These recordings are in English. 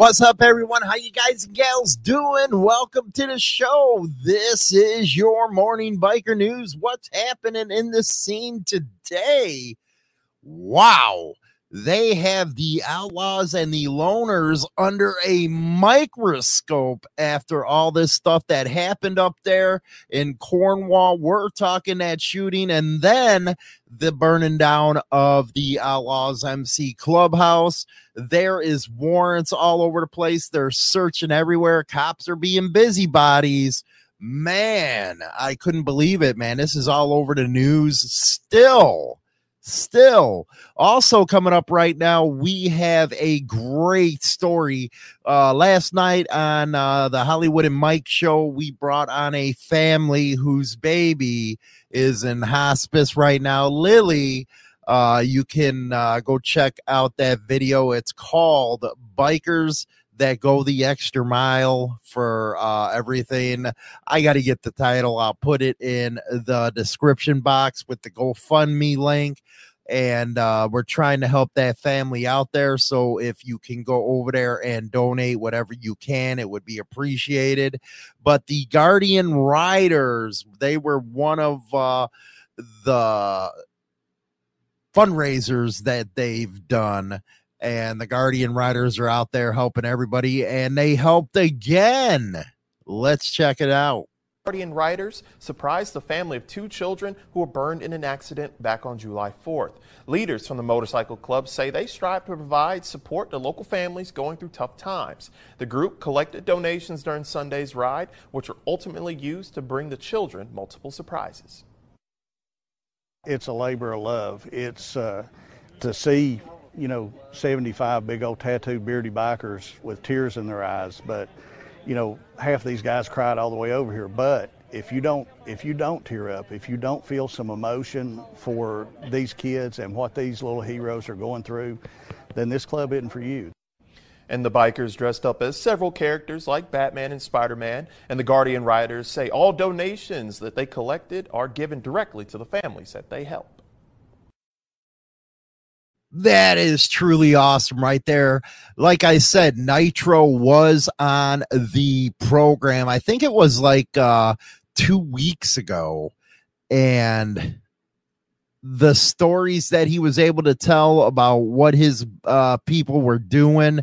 What's up, everyone? How you guys and gals doing? Welcome to the show. This is your morning biker news. What's happening in the scene today? Wow. They have the outlaws and the loners under a microscope after all this stuff that happened up there in Cornwall. We're talking that shooting and then the burning down of the Outlaws MC Clubhouse. There is warrants all over the place. They're searching everywhere. Cops are being busybodies. Man, I couldn't believe it, man. This is all over the news still still also coming up right now we have a great story. Uh last night on uh the hollywood and mike show we brought on a family whose baby is in hospice right now. Lily uh you can uh go check out that video. It's called bikers that go the extra mile for uh, everything. I got to get the title. I'll put it in the description box with the GoFundMe link. And uh, we're trying to help that family out there. So if you can go over there and donate whatever you can, it would be appreciated. But the Guardian Riders, they were one of uh, the fundraisers that they've done and the Guardian Riders are out there helping everybody, and they helped again. Let's check it out. Guardian Riders surprised the family of two children who were burned in an accident back on July 4th. Leaders from the motorcycle club say they strive to provide support to local families going through tough times. The group collected donations during Sunday's ride, which were ultimately used to bring the children multiple surprises. It's a labor of love. It's uh, to see you know, 75 big old tattooed beardy bikers with tears in their eyes. But, you know, half these guys cried all the way over here. But if you don't, if you don't tear up, if you don't feel some emotion for these kids and what these little heroes are going through, then this club isn't for you. And the bikers dressed up as several characters like Batman and Spider Man. And the Guardian Riders say all donations that they collected are given directly to the families that they help. That is truly awesome right there. Like I said, Nitro was on the program. I think it was like uh 2 weeks ago and the stories that he was able to tell about what his uh, people were doing,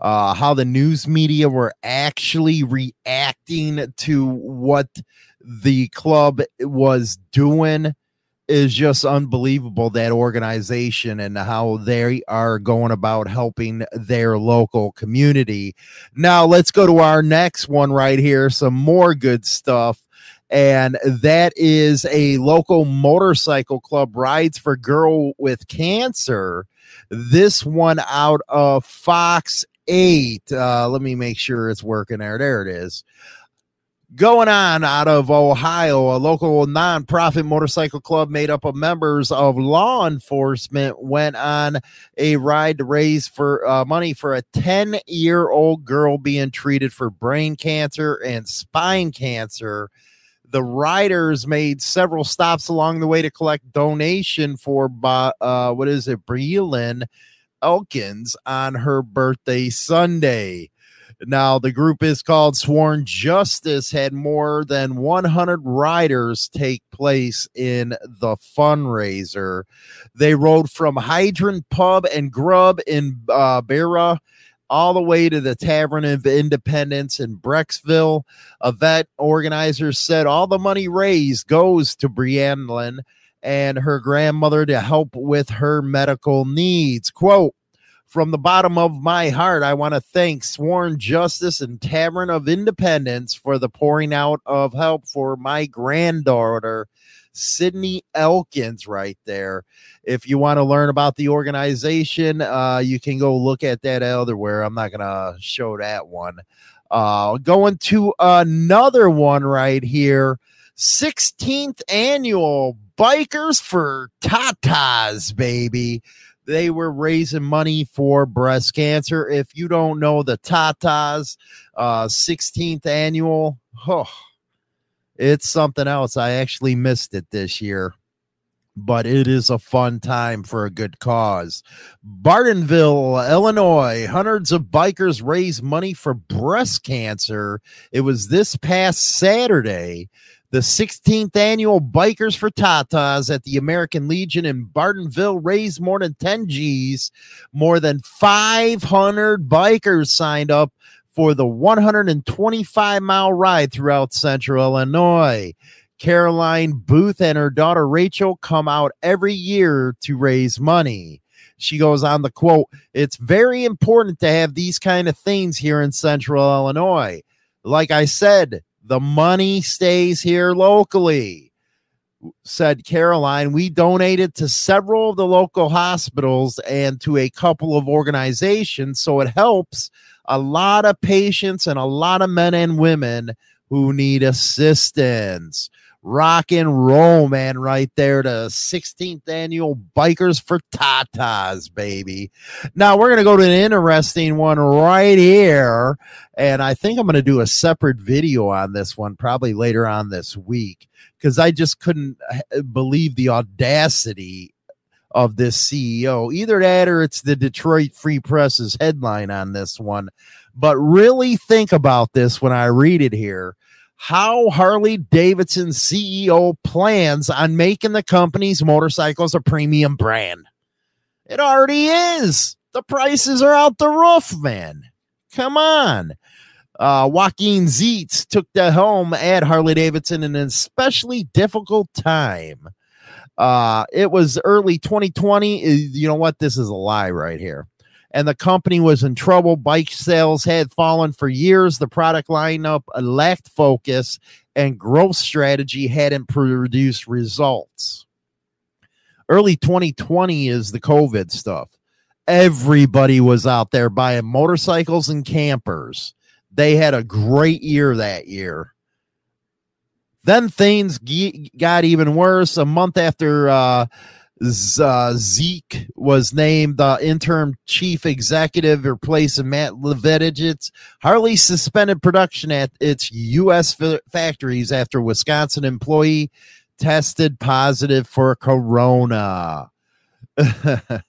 uh, how the news media were actually reacting to what the club was doing is just unbelievable that organization and how they are going about helping their local community. Now, let's go to our next one right here. Some more good stuff. And that is a local motorcycle club rides for girl with cancer. This one out of Fox 8. Uh, let me make sure it's working there. There it is going on out of Ohio. A local nonprofit motorcycle club made up of members of law enforcement went on a ride to raise for uh, money for a 10 year old girl being treated for brain cancer and spine cancer. The riders made several stops along the way to collect donation for uh, what is it, Breland Elkins on her birthday Sunday. Now, the group is called Sworn Justice, had more than 100 riders take place in the fundraiser. They rode from Hydrant Pub and Grub in uh, Berea all the way to the Tavern of Independence in Brecksville. Event organizers said all the money raised goes to Brianne and her grandmother to help with her medical needs. Quote, from the bottom of my heart, I want to thank Sworn Justice and Tavern of Independence for the pouring out of help for my granddaughter, Sydney Elkins, right there. If you want to learn about the organization, uh, you can go look at that elsewhere. I'm not going to show that one. Uh, going to another one right here 16th annual Bikers for Tatas, baby they were raising money for breast cancer. If you don't know the Tatas uh, 16th annual, oh, it's something else. I actually missed it this year, but it is a fun time for a good cause. Bartonville, Illinois, hundreds of bikers raise money for breast cancer. It was this past Saturday the 16th annual Bikers for Tatas at the American Legion in Bartonville raised more than 10 G's. More than 500 bikers signed up for the 125 mile ride throughout central Illinois. Caroline Booth and her daughter Rachel come out every year to raise money. She goes on the quote, It's very important to have these kind of things here in central Illinois. Like I said, the money stays here locally, said Caroline. We donated to several of the local hospitals and to a couple of organizations. So it helps a lot of patients and a lot of men and women who need assistance rock and roll, man, right there. The 16th annual Bikers for Tatas, baby. Now we're going to go to an interesting one right here. And I think I'm going to do a separate video on this one probably later on this week because I just couldn't uh, believe the audacity of this CEO. Either that or it's the Detroit Free Press's headline on this one. But really think about this when I read it here how Harley Davidson CEO plans on making the company's motorcycles a premium brand. It already is. The prices are out the roof, man. Come on. Uh, Jochen Zeitz took the helm at Harley Davidson in an especially difficult time. Uh, it was early 2020. You know what? This is a lie right here and the company was in trouble. Bike sales had fallen for years. The product lineup lacked focus, and growth strategy hadn't produced results. Early 2020 is the COVID stuff. Everybody was out there buying motorcycles and campers. They had a great year that year. Then things got even worse. A month after uh, Zeke was named the interim chief executive, replacing Matt Levatich. Harley suspended production at its U.S. factories after a Wisconsin employee tested positive for corona. the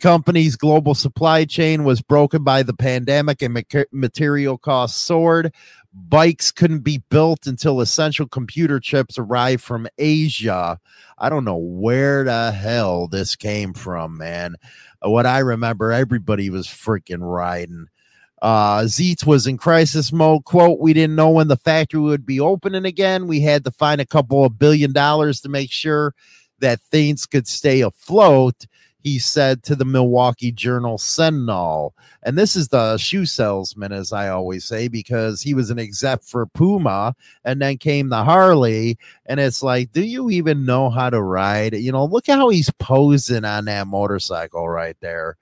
company's global supply chain was broken by the pandemic and material costs soared. Bikes couldn't be built until essential computer chips arrived from Asia. I don't know where the hell this came from, man. What I remember, everybody was freaking riding. Uh, Zeitz was in crisis mode. Quote, we didn't know when the factory would be opening again. We had to find a couple of billion dollars to make sure that things could stay afloat, he said to the Milwaukee Journal Sentinel. And this is the shoe salesman, as I always say, because he was an exec for Puma and then came the Harley. And it's like, do you even know how to ride? You know, look how he's posing on that motorcycle right there.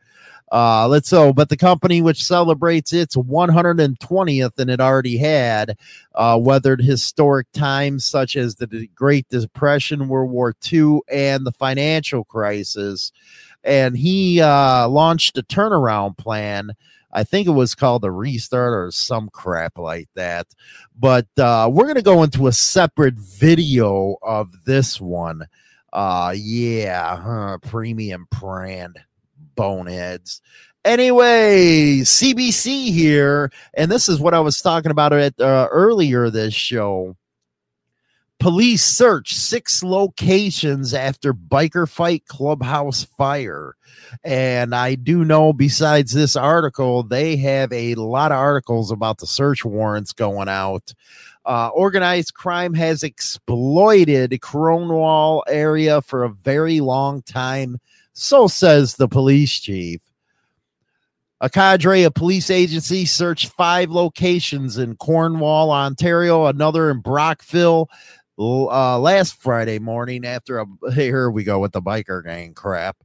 Uh, let's so, but the company which celebrates its 120th and it already had uh, weathered historic times such as the Great Depression, World War II, and the financial crisis. And he uh, launched a turnaround plan. I think it was called the restart or some crap like that. But uh, we're going to go into a separate video of this one. Uh, yeah, huh, premium brand boneheads. Anyway, CBC here, and this is what I was talking about at uh, earlier this show. Police search six locations after biker fight clubhouse fire. And I do know, besides this article, they have a lot of articles about the search warrants going out. Uh, organized crime has exploited Cornwall area for a very long time So says the police chief. A cadre of police agencies searched five locations in Cornwall, Ontario, another in Brockville uh, last Friday morning after a here we go with the biker gang crap.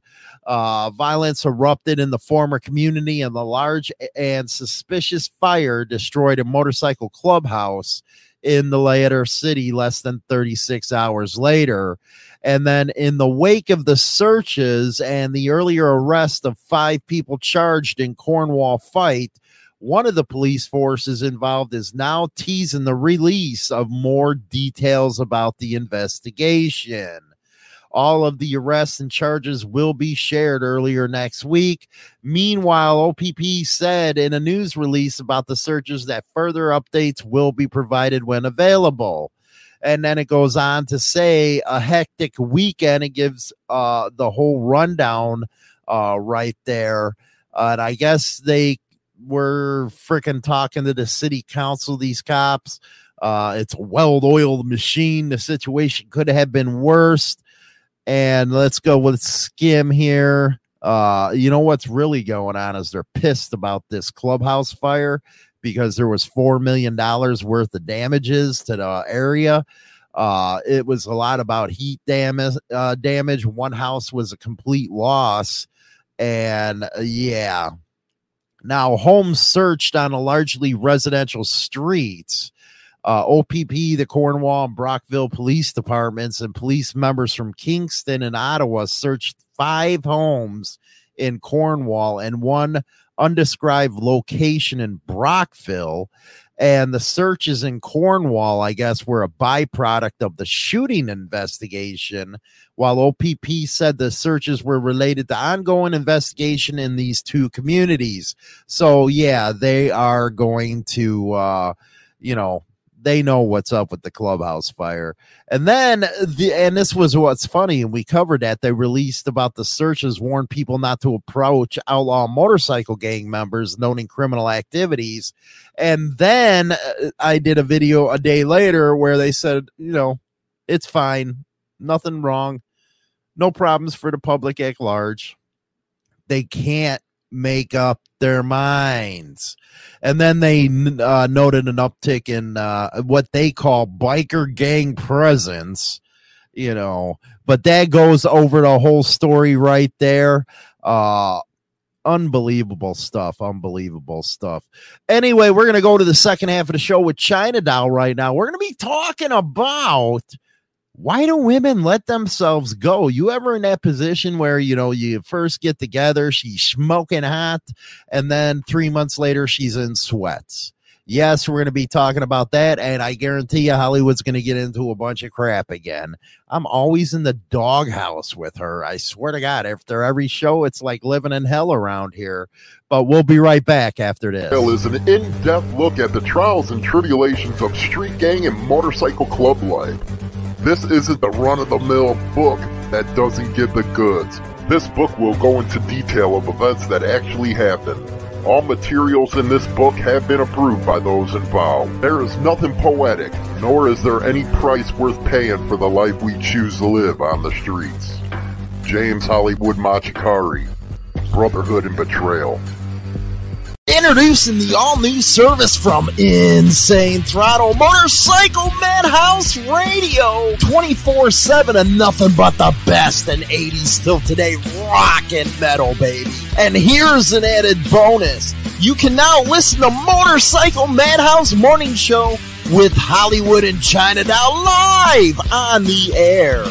Uh, violence erupted in the former community, and the large and suspicious fire destroyed a motorcycle clubhouse in the latter city less than 36 hours later. And then, in the wake of the searches and the earlier arrest of five people charged in Cornwall fight, one of the police forces involved is now teasing the release of more details about the investigation. All of the arrests and charges will be shared earlier next week. Meanwhile, OPP said in a news release about the searches that further updates will be provided when available. And then it goes on to say a hectic weekend. It gives uh, the whole rundown uh, right there. Uh, and I guess they were freaking talking to the city council, these cops. Uh, it's a well oiled machine. The situation could have been worse. And let's go with skim here. Uh, you know what's really going on is they're pissed about this clubhouse fire because there was four million dollars worth of damages to the area. Uh, it was a lot about heat damage. Uh, damage. One house was a complete loss, and uh, yeah. Now, homes searched on a largely residential streets uh, OPP, the Cornwall and Brockville police departments, and police members from Kingston and Ottawa searched five homes in Cornwall and one undescribed location in Brockville. And the searches in Cornwall, I guess, were a byproduct of the shooting investigation, while OPP said the searches were related to ongoing investigation in these two communities. So, yeah, they are going to, uh, you know, they know what's up with the clubhouse fire. And then the and this was what's funny, and we covered that they released about the searches warned people not to approach outlaw motorcycle gang members noting criminal activities. And then uh, I did a video a day later where they said, you know, it's fine, nothing wrong, no problems for the public at large. They can't make up their minds. And then they uh, noted an uptick in uh, what they call biker gang presence, you know, but that goes over the whole story right there. Uh, unbelievable stuff. Unbelievable stuff. Anyway, we're going to go to the second half of the show with China Doll right now. We're going to be talking about why do women let themselves go? You ever in that position where you know you first get together, she's smoking hot, and then three months later she's in sweats? Yes, we're going to be talking about that, and I guarantee you Hollywood's going to get into a bunch of crap again. I'm always in the doghouse with her. I swear to God, after every show, it's like living in hell around here. But we'll be right back after this. Hell is an in-depth look at the trials and tribulations of street gang and motorcycle club life. This isn't the run of the mill book that doesn't give the goods. This book will go into detail of events that actually happened. All materials in this book have been approved by those involved. There is nothing poetic, nor is there any price worth paying for the life we choose to live on the streets. James Hollywood Machikari, Brotherhood and Betrayal. Introducing the all new service from Insane Throttle Motorcycle Madhouse Radio 24 7 and nothing but the best in 80s till today rock and metal, baby. And here's an added bonus you can now listen to Motorcycle Madhouse Morning Show with Hollywood and China Doll live on the air.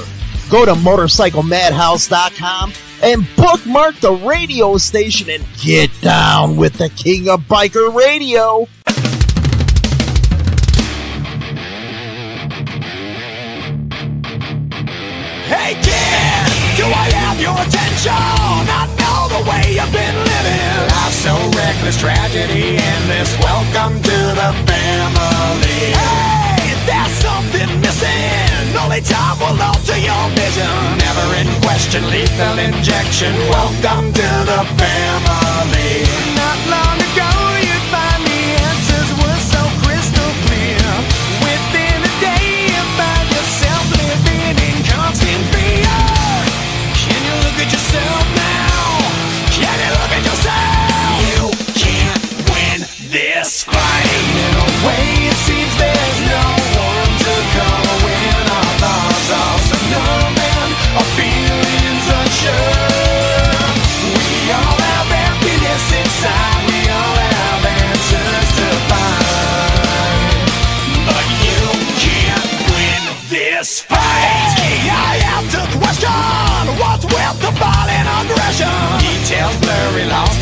Go to motorcyclemadhouse.com and bookmark the radio station and get down with the king of biker radio. Hey kid, do I have your attention? I know the way you've been living. Life's so reckless, tragedy endless. Welcome to the family. Hey, something missing. Only time will alter your vision. Never in question, lethal injection. Welcome to the family. Not long ago,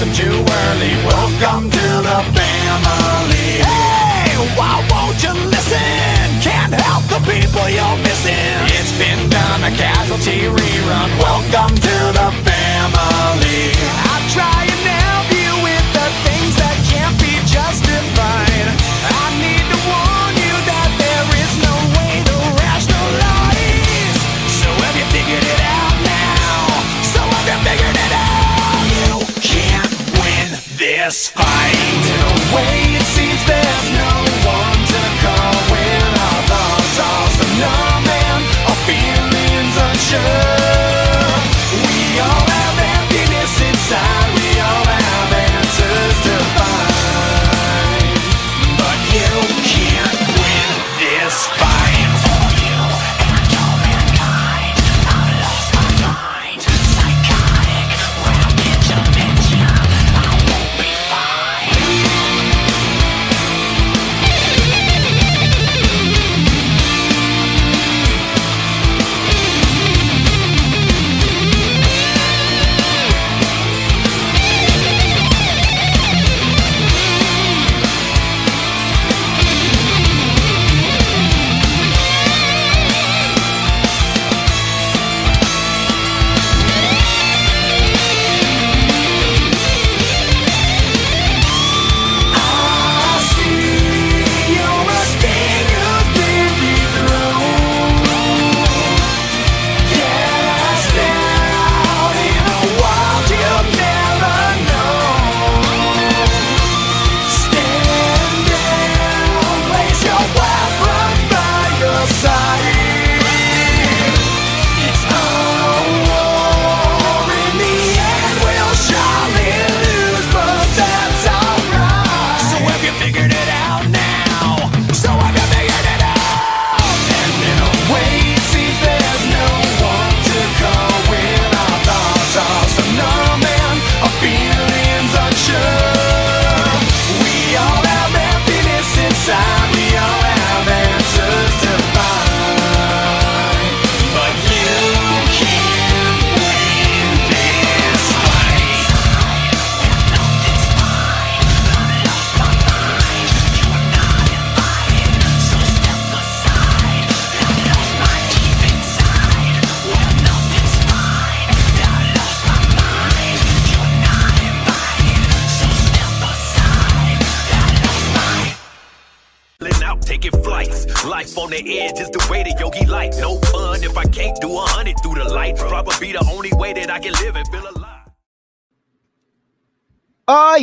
them too early. Welcome to the family. Hey, why won't you listen? Can't help the people you're missing. It's been done, a casualty rerun. Welcome to the family. I try and help you with the things that can't be justified. I need to warn this fight. In a way, it seems there's no one to call when our thoughts are so numb and our feelings unsure.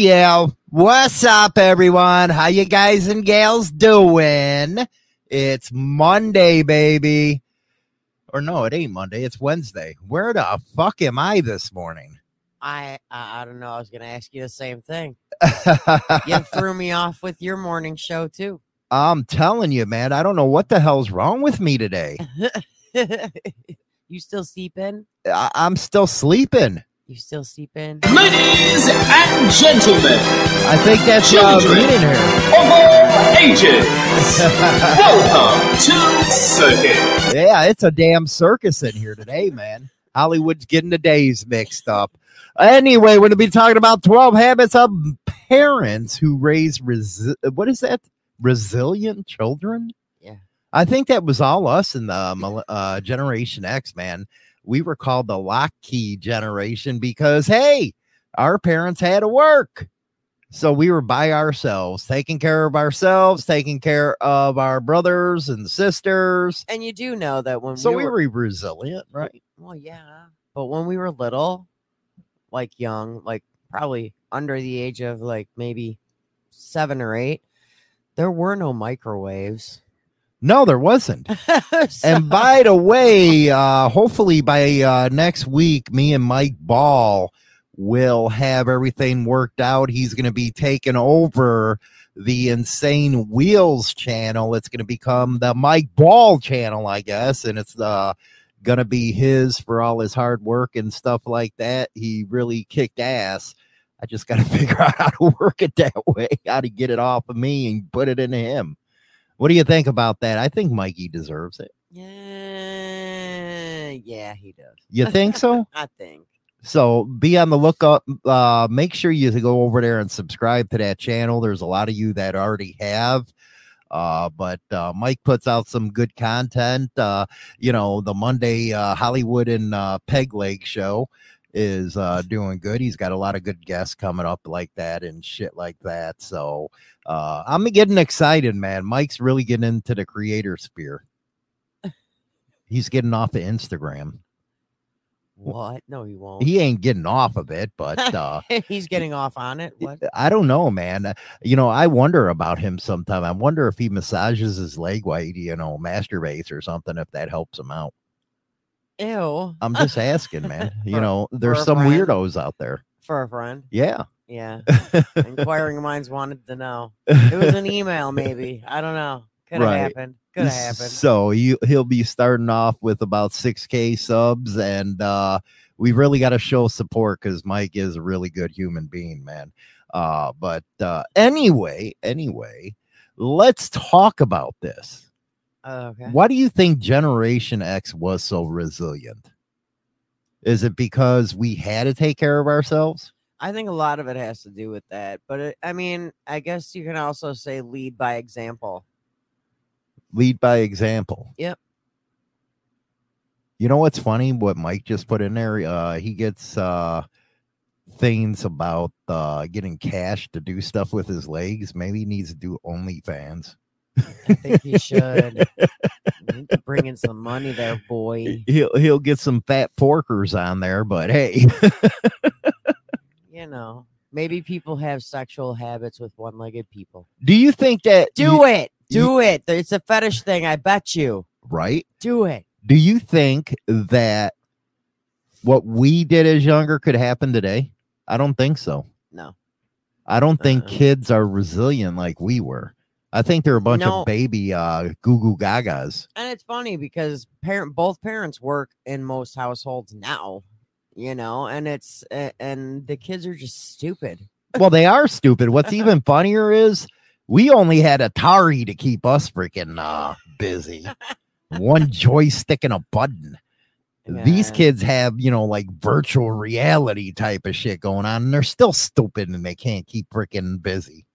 Yeah. What's up everyone? How you guys and gals doing? It's Monday, baby. Or no, it ain't Monday. It's Wednesday. Where the fuck am I this morning? I, I I don't know. I was gonna ask you the same thing. You threw me off with your morning show too. I'm telling you, man, I don't know what the hell's wrong with me today. you still sleeping? I- I'm still sleeping. You still sleeping? Ladies and gentlemen I think that's uh, Children. me in here. of all ages, welcome to Circuit. Yeah, it's a damn circus in here today, man. Hollywood's getting the days mixed up. Anyway, we're going to be talking about 12 habits of parents who raise, resi- what is that? Resilient children? Yeah. I think that was all us in the uh, Generation X, man. We were called the lock key generation because, hey, our parents had to work. So we were by ourselves, taking care of ourselves, taking care of our brothers and sisters. And you do know that when So we we were, were resilient, right? well, yeah, but when we were little, like young, like probably under the age of like maybe seven or eight, there were no microwaves. No, there wasn't. And by the way, uh, hopefully by uh, next week, me and Mike Ball will have everything worked out. He's going to be taking over the Insane Wheels channel. It's going to become the Mike Ball channel, I guess, and it's uh, going to be his for all his hard work and stuff like that. He really kicked ass. I just got to figure out how to work it that way, how to get it off of me and put it into him. What do you think about that? I think Mikey deserves it. yeah, yeah, he does. You think so? I think. So be on the lookout. Uh, make sure you go over there and subscribe to that channel. There's a lot of you that already have. Uh, but uh, Mike puts out some good content. Uh, you know, the Monday uh, Hollywood and uh, Peg Leg show is uh, doing good. He's got a lot of good guests coming up like that and shit like that. So uh, I'm getting excited, man. Mike's really getting into the creator sphere. He's getting off of Instagram. What? No, he won't. He ain't getting off of it, but uh, He's getting off on it. What? I don't know, man. Uh, You know, I wonder about him sometime. I wonder if he massages his leg while he, you know, masturbates or something, if that helps him out. Ew. I'm just asking, man. You For- know, there's some friend. weirdos out there. For a friend. Yeah. Yeah. Inquiring minds wanted to know. It was an email, maybe. I don't know. Could have Right. happened. Could have happened. So you, he'll be starting off with about 6K subs, and uh, we really got to show support because Mike is a really good human being, man. Uh, but uh, anyway, anyway, let's talk about this. Oh, okay. Why do you think Generation X was so resilient? Is it because we had to take care of ourselves? I think a lot of it has to do with that. But it, I mean, I guess you can also say lead by example. Lead by example. Yep. You know what's funny? What Mike just put in there? Uh, he gets uh, things about uh, getting cash to do stuff with his legs. Maybe he needs to do OnlyFans. I think he should. You bring in some money there, boy. He'll he'll get some fat porkers on there, but hey, You know, maybe people have sexual habits with one legged people. do you think that Do you- it. Do it. It's a fetish thing. I bet you. right? Do it. Do you think that what we did as younger could happen today? I don't think so. No. I don't think Uh-uh. kids are resilient like we were. I think they're a bunch No. of baby uh goo goo gagas. And it's funny because parent both parents work in most households now, you know, and it's a- and the kids are just stupid. Well, they are stupid. What's even funnier is we only had Atari to keep us freaking uh busy. One joystick and a button. These Yeah. kids have, you know, like virtual reality type of shit going on, and they're still stupid and they can't keep freaking busy.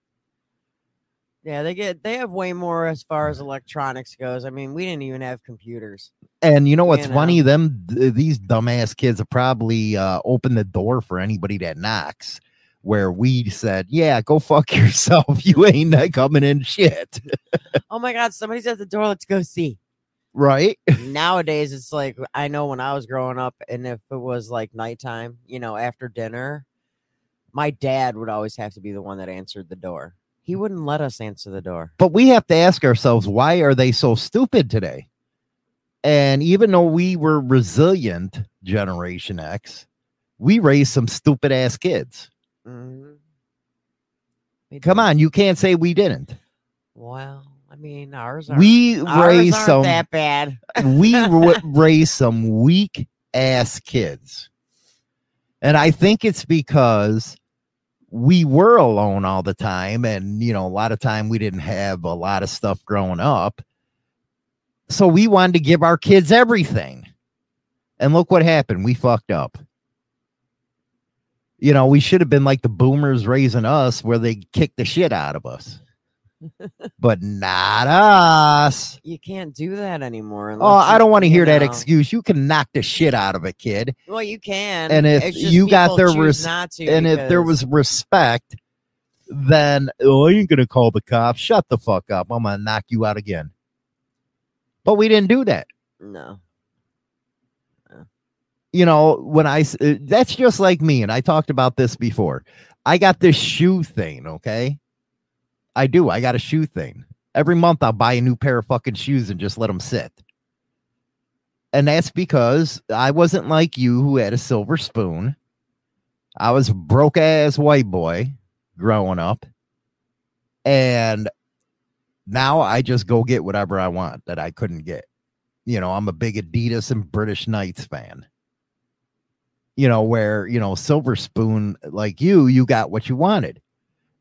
Yeah, they get they have way more as far as electronics goes. I mean, we didn't even have computers. And you know what's You funny? know? Them th- these dumbass kids have probably uh, opened the door for anybody that knocks. Where we said, "Yeah, go fuck yourself. You ain't not coming in shit." Oh my god, somebody's at the door. Let's go see. right? Nowadays, it's like I know when I was growing up, and if it was like nighttime, you know, after dinner, my dad would always have to be the one that answered the door. He wouldn't let us answer the door. But we have to ask ourselves, why are they so stupid today? And even though we were resilient, Generation X, we raised some stupid ass kids. Mhm. Come on, you can't say we didn't. Well, I mean, ours are We raised aren't some that bad. we w- raised some weak ass kids. And I think it's because we were alone all the time. And, you know, a lot of time we didn't have a lot of stuff growing up. So we wanted to give our kids everything. And look what happened. We fucked up. You know, we should have been like the boomers raising us where they kicked the shit out of us. But not us. You can't do that anymore. Oh, I don't want to hear that excuse. You can knock the shit out of a kid. Well, you can. And if you got their res- not to and if there was respect, then oh, you ain't gonna call the cops. Shut the fuck up. I'm gonna knock you out again. But we didn't do that. no, You know, when I uh, that's just like me, and I talked about this before. I got this shoe thing, okay? I do. I got a shoe thing. Every month I'll buy a new pair of fucking shoes and just let them sit. And that's because I wasn't like you who had a silver spoon. I was broke ass white boy growing up. And now I just go get whatever I want that I couldn't get. You know, I'm a big Adidas and British Knights fan. You know, where, you know, silver spoon like you, you got what you wanted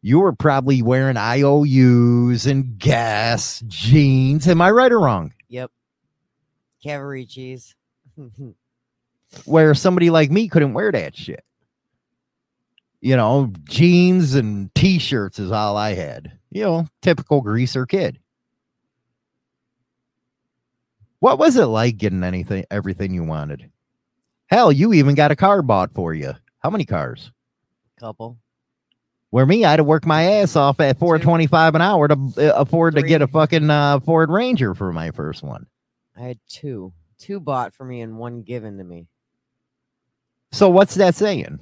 you were probably wearing IOUs and Guess jeans. Am I right or wrong? yep, Cavariccis. where somebody like me couldn't wear that shit. You know, jeans and t-shirts is all I had. You know, typical greaser kid. What was it like getting anything everything you wanted? Hell, you even got a car bought for you. How many cars? Couple. Where me, I had to work my ass off at four twenty five an hour to uh, afford to get a fucking uh, Ford Ranger for my first one. I had two. Two bought for me and one given to me. So what's that saying?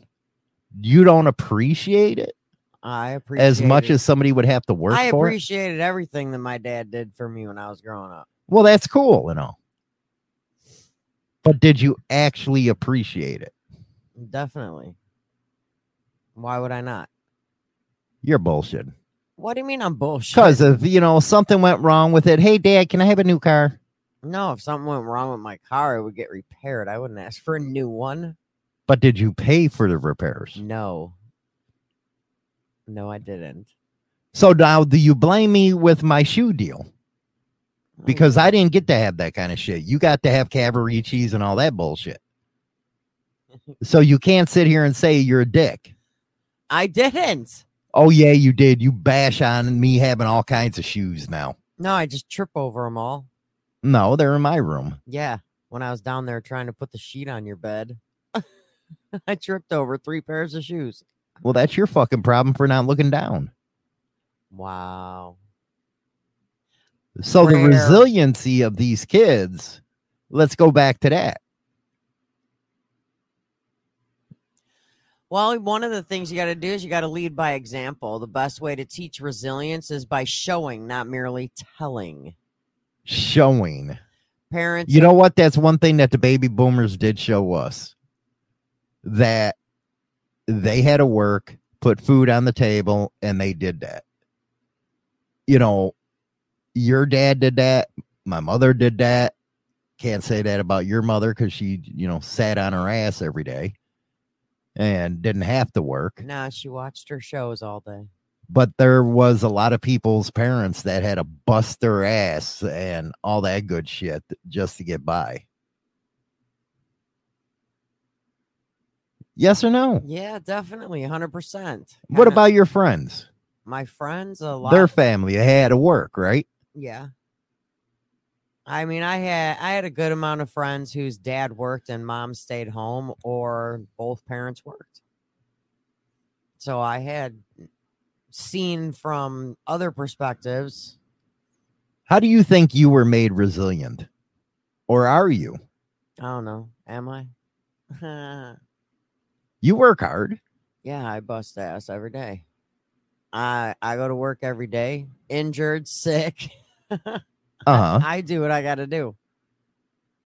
You don't appreciate it I appreciate as much as somebody would have to work I for it. appreciated everything that my dad did for me when I was growing up. Well, that's cool and all. But did you actually appreciate it? Definitely. Why would I not? You're bullshit. What do you mean I'm bullshit? Because if you know something went wrong with it, hey dad, can I have a new car? no, if something went wrong with my car, it would get repaired. I wouldn't ask for a new one. But did you pay for the repairs? No. No, I didn't. So now do you blame me with my shoe deal? Mm. Because I didn't get to have that kind of shit. You got to have Cavariccis and all that bullshit. So you can't sit here and say you're a dick. I didn't. Oh yeah, you did. You bash on me having all kinds of shoes now. No, I just trip over them all. No, they're in my room. Yeah, when I was down there trying to put the sheet on your bed, I tripped over three pairs of shoes. Well, that's your fucking problem for not looking down. Wow. So the resiliency of these kids, let's go back to that. Well, one of the things you got to do is you got to lead by example. The best way to teach resilience is by showing, not merely telling. Showing. Parents, You know what? That's one thing that the baby boomers did show us that they had to work, put food on the table, and they did that. You know, your dad did that. My mother did that. Can't say that about your mother because she, you know, sat on her ass every day and didn't have to work. nah, she watched her shows all day. but there was a lot of people's parents that had to bust their ass and all that good shit just to get by. Yes or no? Yeah, definitely, 100%. What about your friends? my friends? A lot. Their family had to work, right? Yeah. I mean, I had I had a good amount of friends whose dad worked and mom stayed home, or both parents worked. So I had seen from other perspectives. How do you think you were made resilient? Or are you? I don't know. Am I? You work hard. yeah, I bust ass every day. I I go to work every day, injured, sick. Uh-huh. I do what I got to do.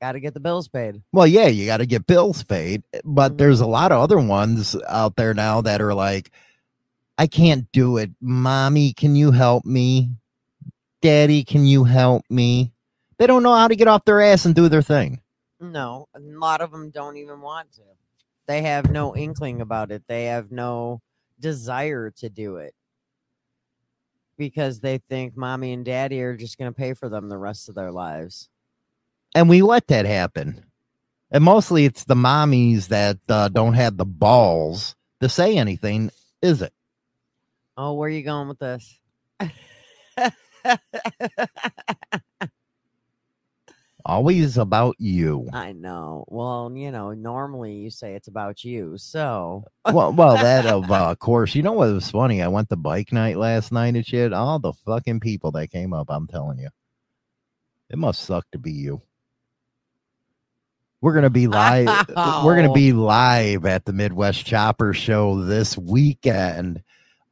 Got to get the bills paid. Well, yeah, you got to get bills paid, but Mhm. there's a lot of other ones out there now that are like, I can't do it. Mommy, can you help me? Daddy, can you help me? They don't know how to get off their ass and do their thing. No, a lot of them don't even want to. They have no inkling about it. They have no desire to do it because they think mommy and daddy are just going to pay for them the rest of their lives. And we let that happen. And mostly it's the mommies that uh, don't have the balls to say anything, is it? Oh, where are you going with this? Always about you. I know. Well, you know, normally you say it's about you. So, well, well, that of uh, course. You know what was funny? I went to bike night last night and shit. All the fucking people that came up, I'm telling you, it must suck to be you. We're gonna be live. We're gonna be live at the Midwest Chopper Show this weekend.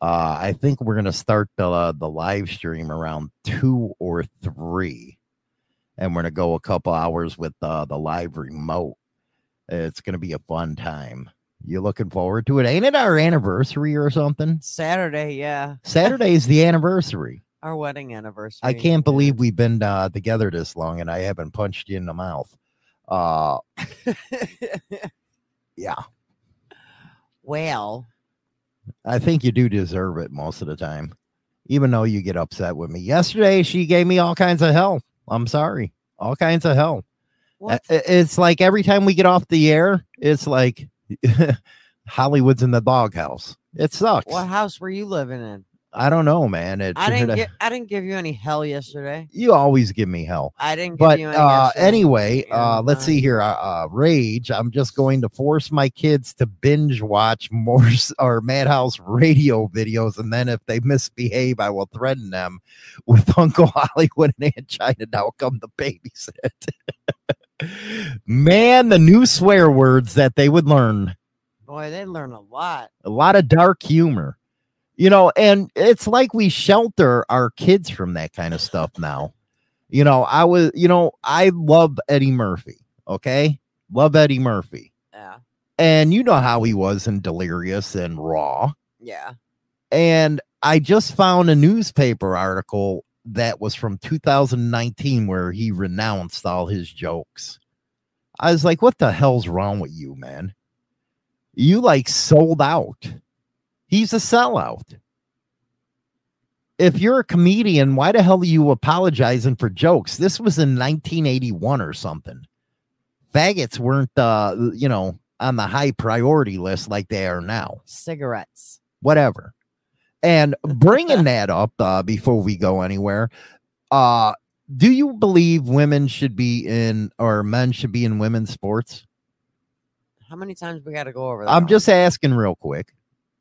Uh, I think we're gonna start the uh, the live stream around two or three, and we're gonna go a couple hours with uh, the live remote. It's going to be a fun time. You looking forward to it? Ain't it our anniversary or something? Saturday, yeah. Saturday is the anniversary. Our wedding anniversary. I can't believe we've been uh, together this long and I haven't punched you in the mouth. Uh, yeah, well, I think you do deserve it most of the time, even though you get upset with me. Yesterday, she gave me all kinds of hell. I'm sorry, all kinds of hell. what? It's like every time we get off the air, it's like Hollywood's in the doghouse. It sucks. what house were you living in? I don't know, man. It, I didn't get. I didn't give you any hell yesterday. you always give me hell. I didn't give but you any. uh anyway uh let's see here uh, uh rage i'm just going to force my kids to binge watch more or madhouse radio videos and then if they misbehave i will threaten them with uncle hollywood and aunt china now come to babysit man the new swear words that they would learn Boy, they learn a lot. a lot of dark humor you know and it's like we shelter our kids from that kind of stuff now. You know i was you know i love eddie murphy okay? Love eddie murphy. Yeah, and you know how he was in delirious and raw. Yeah. and i just found a newspaper article that was from 2019 where he renounced all his jokes. I was like what the hell's wrong with you man? You like sold out he's a sellout if you're a comedian why the hell are you apologizing for jokes this was in 1981 or something faggots weren't uh you know on the high priority list like they are now Cigarettes. whatever. And bringing that up uh, before we go anywhere, uh, do you believe women should be in or men should be in women's sports? How many times we got to go over that? I'm one? just asking real quick.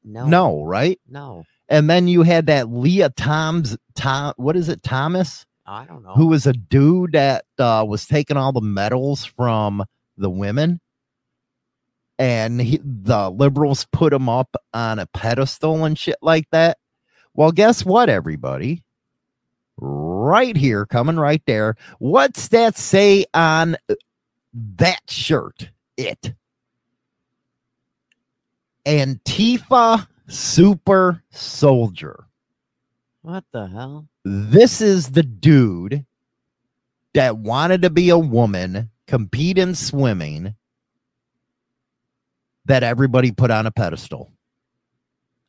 No, No, right? no. And then you had that Leah Toms, Tom, what is it, Thomas, I don't know. who was a dude that uh, was taking all the medals from the women. And he, the liberals put him up on a pedestal and shit like that. Well, guess what, everybody? Right here, coming right there. What's that say on that shirt? It. Antifa Super Soldier What the hell? this is the dude that wanted to be a woman, compete in swimming, that everybody put on a pedestal.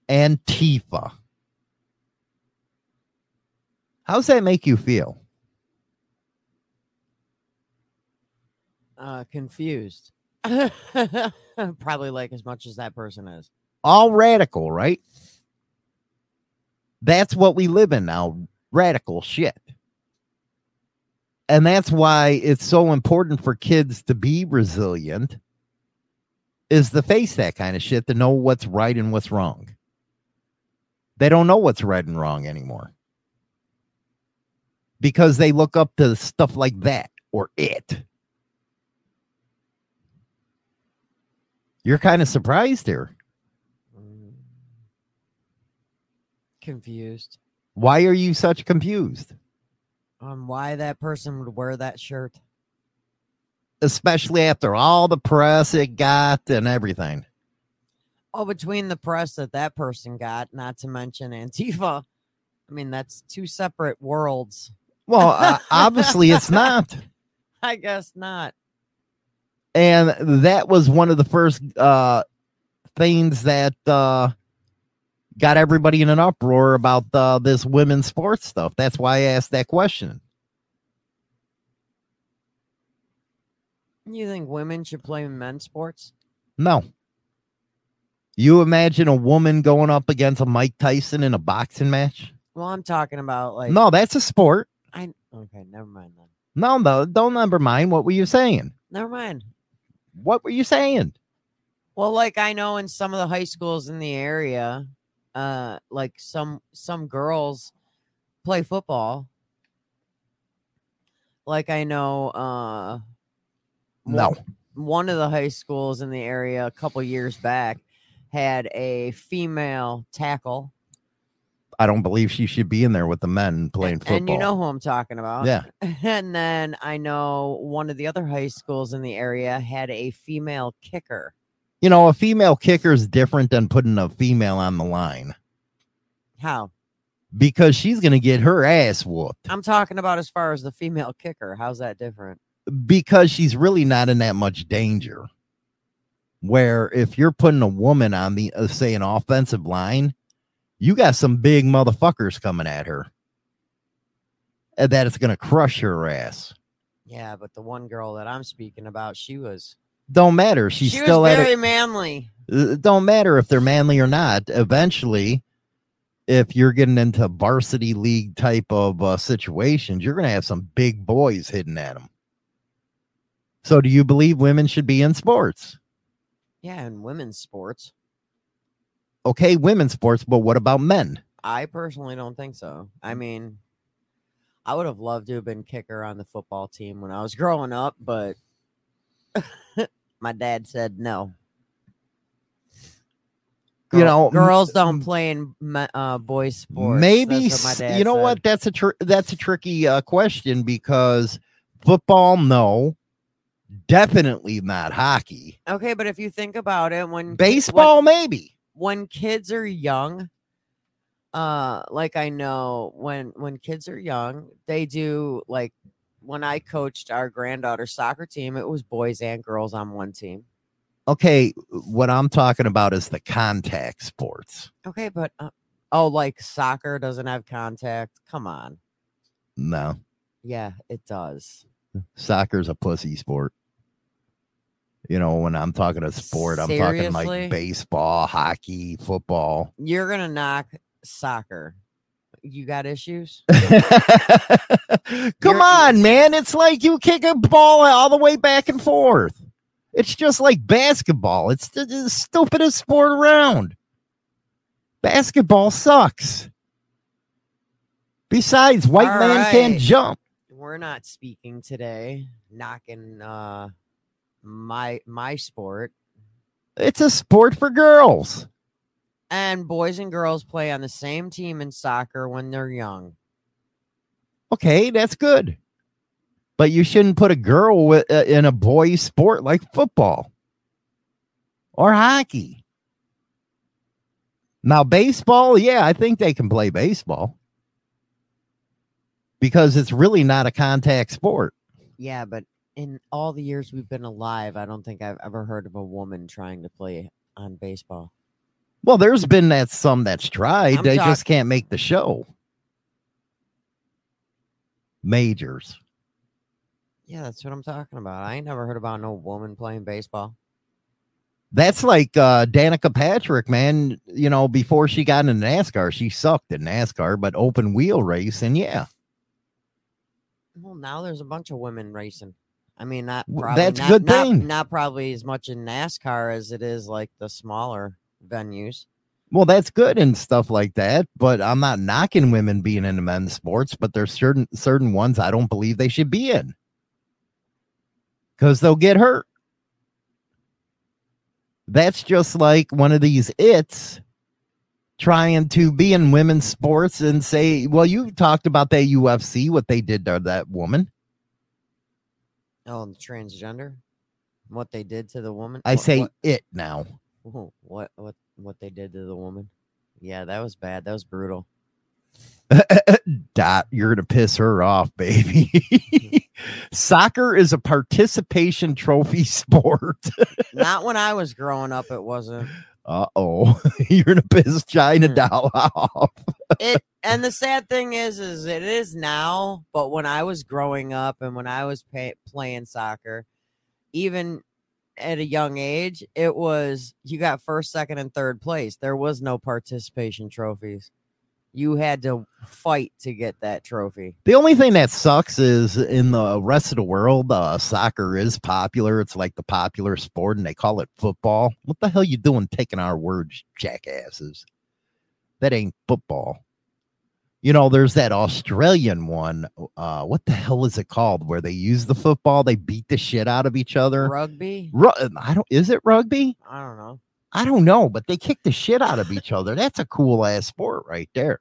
Antifa. How's that make you feel? Uh, confused. Probably like as much as that person is. All radical, right? That's what we live in now radical shit. And that's why it's so important for kids to be resilient is to face that kind of shit to know what's right and what's wrong. They don't know what's right and wrong anymore because they look up to stuff like that or it. You're kind of surprised here. Confused Why are you such confused? on why that person would wear that shirt. Especially after all the press it got and everything. Oh, between the press that that person got, not to mention Antifa. I mean, that's two separate worlds. Well, uh, obviously it's not. I guess not. And that was one of the first uh things that uh got everybody in an uproar about uh, this women's sports stuff. That's why I asked that question. You think women should play men's sports? No. You imagine a woman going up against a Mike Tyson in a boxing match? Well, I'm talking about like no, that's a sport. I okay, never mind then. No, no, don't never mind. What were you saying? Never mind. What were you saying? Well, like I know in some of the high schools in the area, uh, like some some girls play football. Like I know, uh, No. one- one of the high schools in the area a couple years back had a female tackle. I don't believe she should be in there with the men playing football. And you know who I'm talking about. Yeah. And then I know one of the other high schools in the area had a female kicker. You know, a female kicker is different than putting a female on the line How? because she's going to get her ass whooped I'm talking about as far as the female kicker. How's that different? because she's really not in that much danger. Where if you're putting a woman on the, uh, say, an offensive line, you got some big motherfuckers coming at her. And that it's going to crush her ass. Yeah, but the one girl that I'm speaking about, she was Don't matter. She's she still very it. manly. It don't matter if they're manly or not. Eventually, if you're getting into varsity league type of uh, situations, you're going to have some big boys hitting at them. So, do you believe women should be in sports? Yeah, in women's sports. Okay, women's sports, but what about men? I personally don't think so. I mean, I would have loved to have been kicker on the football team when I was growing up, but my dad said no. You know, girls don't play in uh, boys sports. Maybe That's what my s- dad you know said. what? That's a tr- that's a tricky uh, question because football, no, definitely not hockey. Okay, but if you think about it, when Baseball, when, maybe. When kids are young, uh, like I know when when kids are young, they do like when I coached our granddaughter's soccer team, it was boys and girls on one team. Okay, what I'm talking about is the contact sports. Okay, but uh, oh, like soccer doesn't have contact. Come on. No, Yeah, it does. soccer's a pussy sport. You know, when I'm talking a sport, I'm talking like baseball, hockey, football. You're gonna knock soccer. You got issues? Come You're- on, man. It's like you kick a ball all the way back and forth. It's just like basketball. It's the, the stupidest sport around. Basketball sucks. Besides, white All man can't jump. We're not speaking today, knocking uh my my sport. It's a sport for girls. And boys and girls play on the same team in soccer when they're young. Okay, that's good. But you shouldn't put a girl wi- uh, in a boy sport like football or hockey. Now, baseball, yeah, I think they can play baseball because it's really not a contact sport. Yeah, but in all the years we've been alive, I don't think I've ever heard of a woman trying to play on baseball. Well, there's been that some that's tried, I'm they just can't make the show. Majors. Yeah, that's what I'm talking about. I ain't never heard about no woman playing baseball. That's like uh Danica Patrick, man. You know, before she got into NASCAR, she sucked at NASCAR, but open wheel race, and yeah, Well, now there's a bunch of women racing. I mean, not probably that's not, good not, thing. not probably as much in NASCAR as it is like the smaller venues. well, that's good and stuff like that. But I'm not knocking women being in men's sports, but there's certain certain ones I don't believe they should be in because they'll get hurt. That's just like one of these its trying to be in women's sports and say, well, you talked about that UFC, what they did to that woman. Oh, and the transgender, what they did to the woman. I What- say what, it now. Ooh, what what what they did to the woman. Yeah, that was bad. That was brutal. Dot, you're gonna piss her off, baby. Soccer is a participation trophy sport. Not when I was growing up. It wasn't. Uh oh, you're gonna piss China Hmm. doll off. It and the sad thing is, is it is now. But when I was growing up and when I was pay, playing soccer, even at a young age, it was you got first, second, and third place. There was no participation trophies. You had to fight to get that trophy. The only thing that sucks is in the rest of the world, uh, soccer is popular. It's like the popular sport, and they call it football. What the hell you doing taking our words, jackasses? That ain't football. You know, there's that Australian one. Uh, what the hell is it called? Where they use the football, they beat the shit out of each other. Rugby? Ru- I don't. Is it rugby? I don't know. I don't know, but they kick the shit out of each other. That's a cool ass sport right there.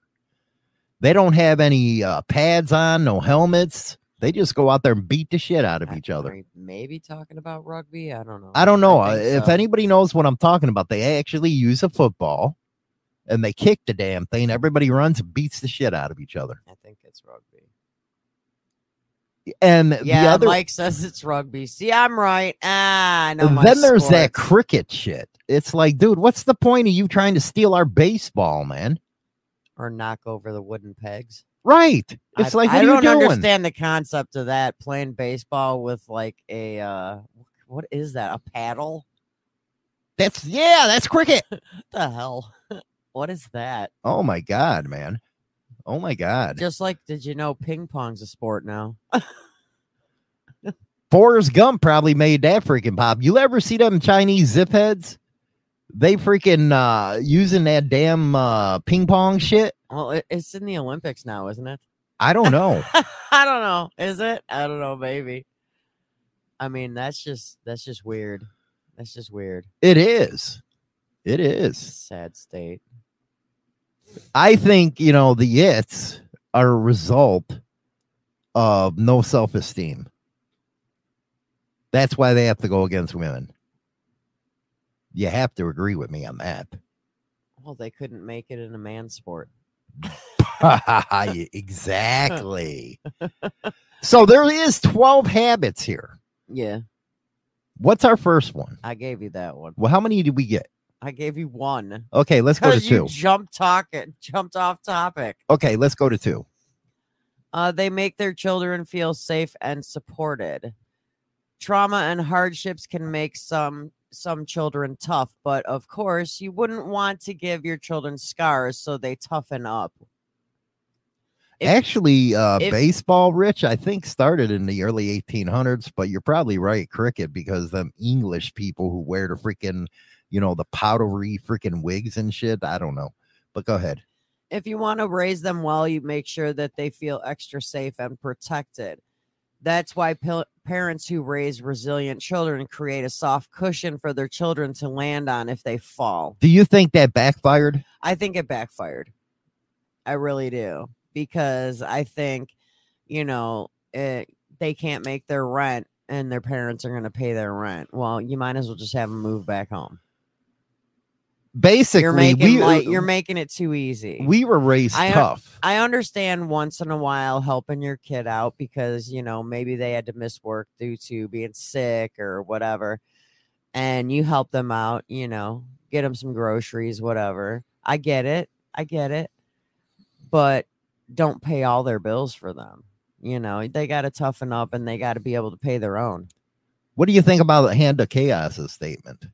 They don't have any uh, pads on, no helmets. They just go out there and beat the shit out of I- each other. maybe talking about rugby. I don't know. I don't know. Think if so. anybody knows what I'm talking about, they actually use a football and they kick the damn thing. Everybody runs and beats the shit out of each other. I think it's rugby. And Yeah, the other, Mike says it's rugby. See, I'm right. Ah, I my then there's that cricket shit. It's like, dude, what's the point of you trying to steal our baseball, man? Or knock over the wooden pegs. Right. It's I, like, I don't doing? understand the concept of that playing baseball with like a uh what is that? A paddle? That's yeah, that's cricket. The hell? what is that? Oh my god, man. Oh my god. Just like did you know ping pong's a sport now? Forrest Gump probably made that freaking pop. You ever see them Chinese zip heads? They freaking uh using that damn uh ping pong shit. Well, it's in the Olympics now, isn't it? I don't know. I don't know. Is it? I don't know, maybe. I mean, that's just that's just weird. That's just weird. it is. It is. Sad state. I think, you know, the its are a result of no self-esteem. That's why they have to go against women. You have to agree with me on that. Well, they couldn't make it in a man sport. exactly. so there is 12 habits here. Yeah, What's our first one? I gave you that one. Well, how many did we get? I gave you one. Okay, let's go to two. jumped talking, jumped off topic. Okay, let's go to two. Uh, they make their children feel safe and supported. Trauma and hardships can make some some children tough, but of course, you wouldn't want to give your children scars so they toughen up. If- Actually, uh, if- baseball, Rich, I think started in the early 1800s, but you're probably right, cricket, because them English people who wear the freaking, you know, the powdery freaking wigs and shit. I don't know, but go ahead. if you want to raise them well, you make sure that they feel extra safe and protected. That's why pil- parents who raise resilient children create a soft cushion for their children to land on if they fall. Do you think that backfired? I think it backfired. I really do because I think, you know, it, they can't make their rent and their parents are going to pay their rent. Well, you might as well just have them move back home. Basically, You're making we, uh, light, you're making it too easy. we were raised I tough. I understand once in a while helping your kid out because, you know, maybe they had to miss work due to being sick or whatever. And you help them out, you know, get them some groceries, whatever. I get it. I get it. But don't pay all their bills for them. You know, they got to toughen up and they got to be able to pay their own. What do you think about the Hand of Chaos's statement?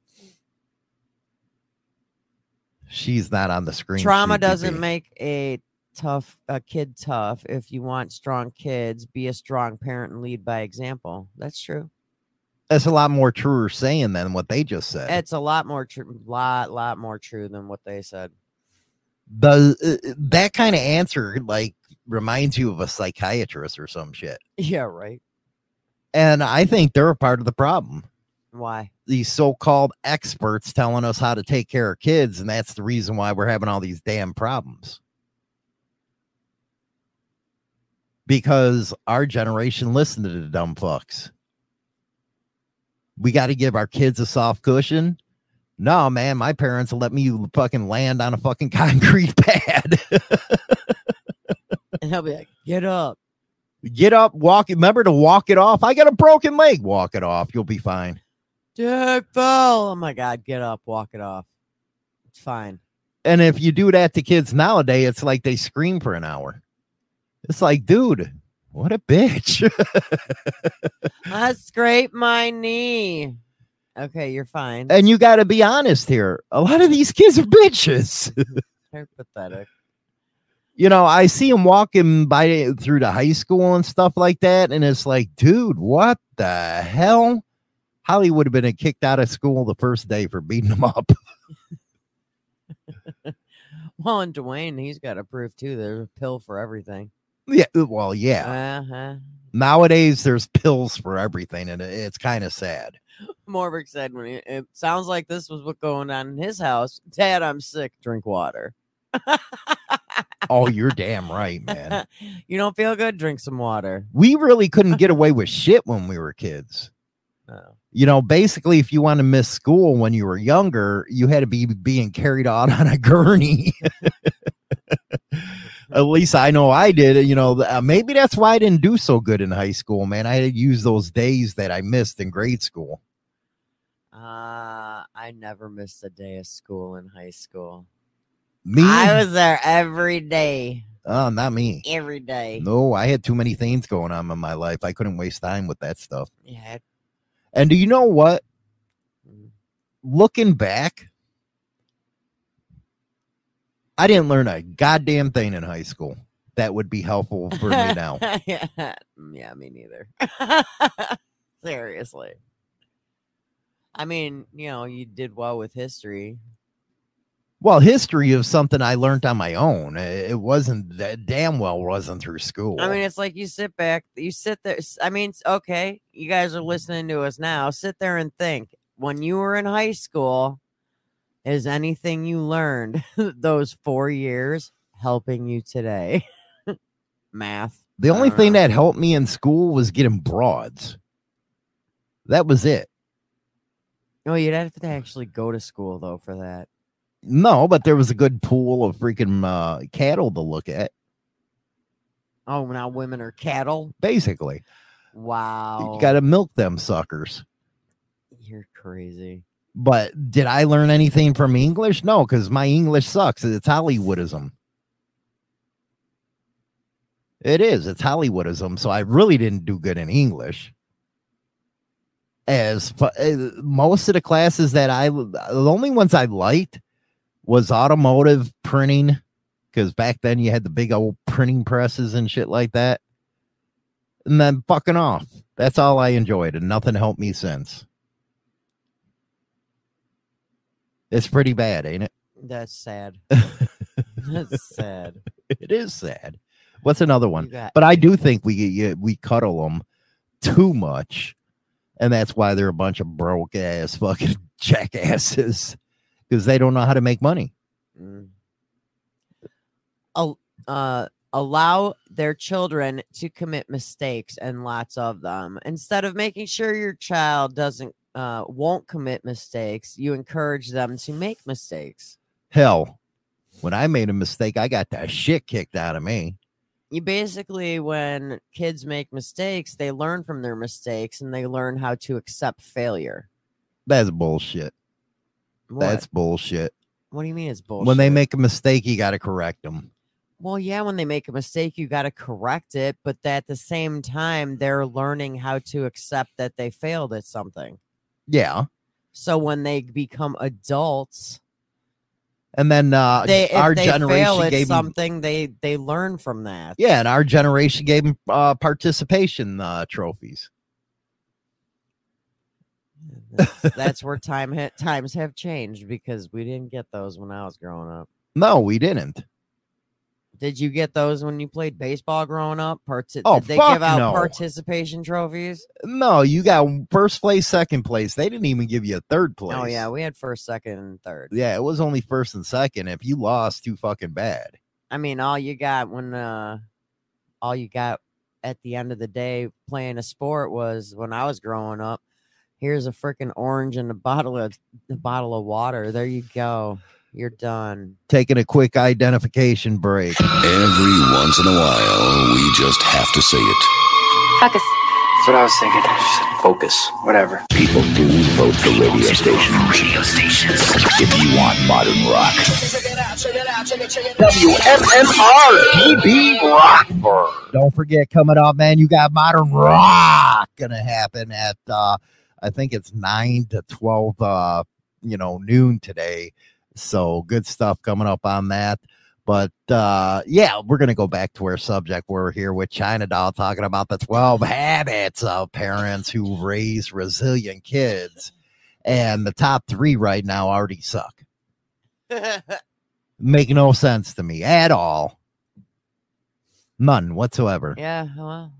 She's not on the screen. Trauma doesn't be. make a tough a kid tough. If you want strong kids, be a strong parent and lead by example. That's true. That's a lot more truer saying than what they just said. It's a lot more true, lot, lot more true than what they said. the uh, that kind of answer like reminds you of a psychiatrist or some shit. Yeah, right. And I think they're a part of the problem. Why? These so-called experts telling us how to take care of kids, and that's the reason why we're having all these damn problems. Because our generation listened to the dumb fucks. We got to give our kids a soft cushion. No, man, my parents let me fucking land on a fucking concrete pad. And he'll be like, "Get up." Get up, walk. Remember to walk it off. I got a broken leg. Walk it off. You'll be fine. Dad fell. Oh my god, get up, walk it off. It's fine. And if you do that to kids nowadays, it's like they scream for an hour. It's like, dude, what a bitch. I scraped my knee. Okay, you're fine. and you got to be honest here. A lot of these kids are bitches. They're pathetic. you know, I see them walking by through the high school and stuff like that. And it's like, dude, what the hell? Holly would have been kicked out of school the first day for beating them up. Well, and Dwayne, he's got to prove too. There's a pill for everything. yeah. Well, yeah. Uh-huh. Nowadays, there's pills for everything, and it's kind of sad. Morbick said when he, it sounds like this was what going on in his house. Dad, I'm sick. Drink water. oh, you're damn right, man. you don't feel good? Drink some water. We really couldn't get away with shit when we were kids. Oh. You know, basically, if you want to miss school when you were younger, you had to be being carried out on a gurney. At least I know I did. You know, uh, maybe that's why I didn't do so good in high school, man. I had to use those days that I missed in grade school. Uh, I never missed a day of school in high school. Me? I was there every day. Oh, not me. Every day. No, I had too many things going on in my life. I couldn't waste time with that stuff. Yeah. And do you know what? Mm-hmm. Looking back, I didn't learn a goddamn thing in high school that would be helpful for me now. yeah. yeah, me neither. Seriously. I mean, you know, you did well with history. Well, history of something I learned on my own. It wasn't that damn well wasn't through school. I mean, it's like you sit back, you sit there. i mean, okay, you guys are listening to us now. Sit there and think when you were in high school, is anything you learned those four years helping you today? Math. the only thing know. that helped me in school was getting broads. That was it. Oh, you'd have to actually go to school though for that. No, but there was a good pool of freaking uh, cattle to look at, Oh, now women are cattle. basically. Wow, You got to milk them suckers. you're crazy. But did I learn anything from English? No, because my English sucks. It's Hollywoodism. It is. It's Hollywoodism. So I really didn't do good in English. As fu- uh, most of the classes that I, the only ones I liked was automotive printing, because back then you had the big old printing presses and shit like that. And then fucking off. That's all I enjoyed, and nothing helped me since. It's pretty bad, ain't it? That's sad. That's sad. It is sad. What's another one? Got- But I do think we we cuddle them too much, and that's why they're a bunch of broke ass fucking jackasses because they don't know how to make money. Mm. Uh, allow their children to commit mistakes and lots of them instead of making sure your child doesn't uh, won't commit mistakes you encourage them to make mistakes Hell, when I made a mistake, I got that shit kicked out of me. you basically when kids make mistakes they learn from their mistakes and they learn how to accept failure That's bullshit. What, That's bullshit. what do you mean it's bullshit When they make a mistake, you got to correct them. Well, yeah, when they make a mistake, you got to correct it, but at the same time, they're learning how to accept that they failed at something. Yeah. So when they become adults, And then uh, they our they generation at gave something, they they learn from that. Yeah, and our generation gave them uh, participation uh, trophies. That's, that's where time ha- times have changed because we didn't get those when I was growing up. No, we didn't. Did you get those when you played baseball growing up? Parti- Oh, did they fuck give out no. participation trophies? No, you got first place, second place. They didn't even give you a third place. Oh yeah, we had first, second, and third. Yeah, it was only first and second. If you lost, too fucking bad. I mean, all you got when uh all you got at the end of the day playing a sport was when I was growing up. Here's a freaking orange and a bottle of a bottle of water. There you go. You're done. Taking a quick identification break. Every once in a while, we just have to say it. Focus. That's what I was thinking. Just focus. Whatever. People do vote for radio stations. Radio stations. If you want modern rock. WMMR PB Rockford. Don't forget, coming up, man, you got modern rock gonna happen at uh I think it's nine to twelve uh, you know, noon today. So good stuff coming up on that. But uh yeah, we're gonna go back to our subject. We're here with China Doll talking about the 12 habits of parents who raise resilient kids. And the top three right now already suck. Make no sense to me at all. None whatsoever. yeah, well,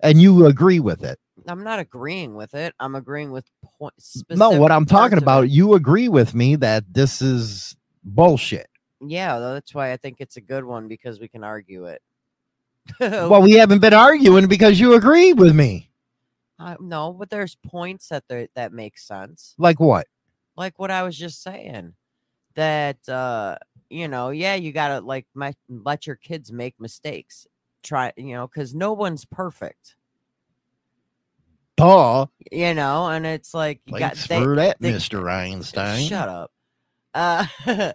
And you agree with it. I'm not agreeing with it. I'm agreeing with point. No, what I'm talking about, you agree with me that this is bullshit. Yeah, that's why I think it's a good one because we can argue it. Well, we haven't been arguing because you agree with me. Uh, no, but there's points that there that make sense. Like what? Like what I was just saying. That uh, you know, yeah, you gotta like my, let your kids make mistakes. Try, you know, because no one's perfect. Duh. You know, and it's like you got they- for that, they- Mr. Einstein. Shut up. Uh,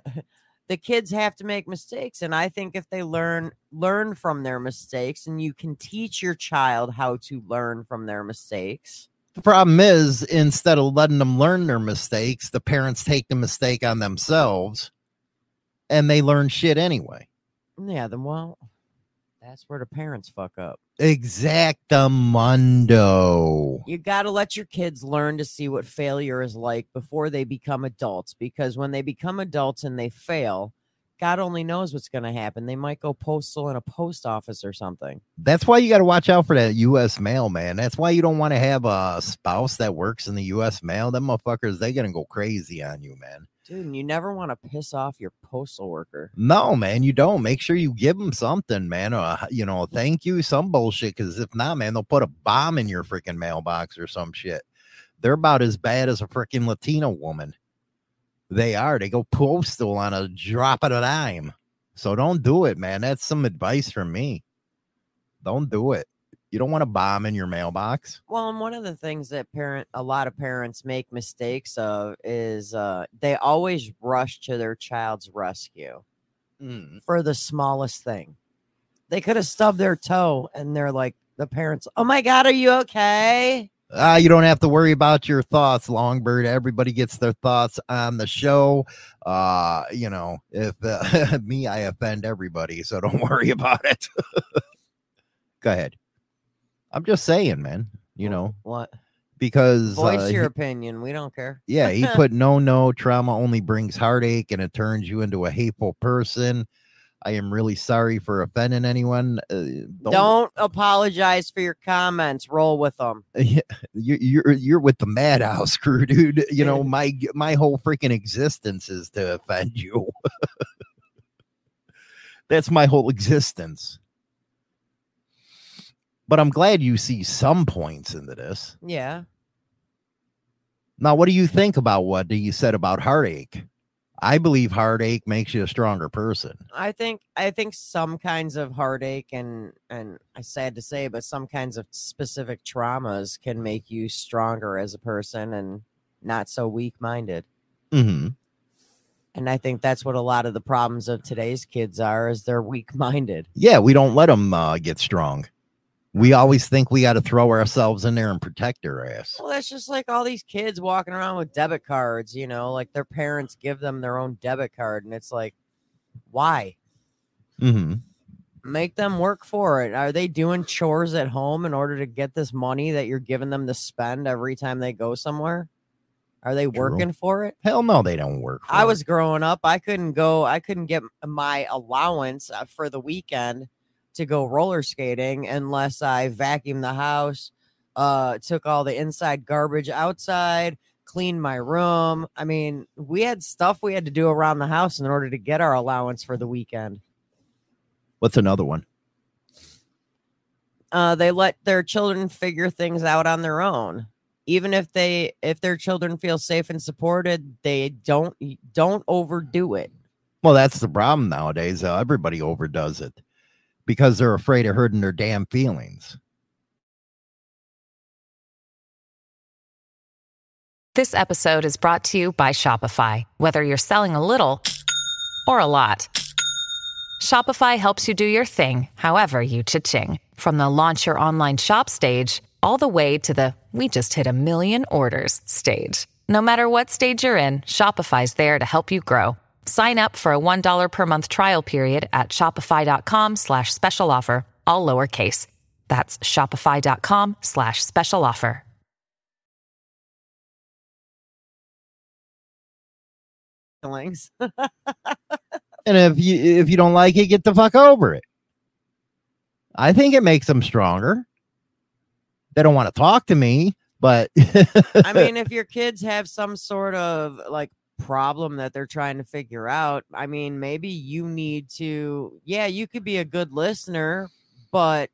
the kids have to make mistakes, and I think if they learn learn from their mistakes, and you can teach your child how to learn from their mistakes. The problem is, instead of letting them learn their mistakes, the parents take the mistake on themselves and they learn shit anyway. Yeah, then well, that's where the parents fuck up. Exactamundo. You got to let your kids learn to see what failure is like before they become adults, because when they become adults and they fail, God only knows what's going to happen. They might go postal in a post office or something. That's why you got to watch out for that U.S. mail, man. That's why you don't want to have a spouse that works in the U.S. mail. Them motherfuckers, they gonna go crazy on you, man. Dude, you never want to piss off your postal worker. No, man, you don't. Make sure you give them something, man. Uh, you know, thank you, some bullshit. Because if not, man, they'll put a bomb in your freaking mailbox or some shit. They're about as bad as a freaking Latina woman. They are. They go postal on a drop of a dime. So don't do it, man. That's some advice from me. Don't do it. You don't want a bomb in your mailbox. Well, and one of the things that parent a lot of parents make mistakes of is uh they always rush to their child's rescue for the smallest thing. They could have stubbed their toe and they're like the parents, "Oh my god, are you okay?" Ah, you don't have to worry about your thoughts, Longbird. Everybody gets their thoughts on the show. Uh, you know, if uh, me, I offend everybody, so don't worry about it. Go ahead. I'm just saying, man. You know What? because Voice uh, your he- opinion. We don't care. yeah, he put no, no trauma only brings heartache and it turns you into a hateful person. I am really sorry for offending anyone. Uh, Don't, apologize for your comments. Roll with them. Yeah, you, you're you're with the madhouse crew, dude. You know my my whole freaking existence is to offend you. That's my whole existence. But I'm glad you see some points into this. Yeah. Now, what do you think about what you said about heartache? I believe heartache makes you a stronger person. I think I think some kinds of heartache and and I sad to say, but some kinds of specific traumas can make you stronger as a person and not so weak minded. Mm-hmm. And I think that's what a lot of the problems of today's kids are is they're weak minded. Yeah, we don't let them uh, get strong. We always think we got to throw ourselves in there and protect our ass. Well, that's just like all these kids walking around with debit cards, you know, like their parents give them their own debit card and it's like why? Mm-hmm. make them work for it. Are they doing chores at home in order to get this money that you're giving them to spend every time they go somewhere? Are they working for it? Hell no, they don't work. I was growing up, I couldn't go, I couldn't get my allowance uh, for the weekend to go roller skating unless I vacuumed the house, uh, took all the inside garbage outside, cleaned my room. I mean, we had stuff we had to do around the house in order to get our allowance for the weekend. What's another one? uh, they let their children figure things out on their own even if they if their children feel safe and supported they don't don't overdo it Well, that's the problem nowadays. Uh, everybody overdoes it because they're afraid of hurting their damn feelings. This episode is brought to you by Shopify. Whether you're selling a little or a lot, Shopify helps you do your thing, however you cha-ching. From the launch your online shop stage, all the way to the we just hit a million orders stage. No matter what stage you're in, Shopify's there to help you grow. Sign up for a $1 per month trial period at shopify.com slash special offer, all lowercase. That's shopify.com slash special offer. feelings And if you if you don't like it, get the fuck over it. I think it makes them stronger. They don't want to talk to me, but i mean if your kids have some sort of like problem that they're trying to figure out, I mean, maybe you need to, yeah, you could be a good listener, but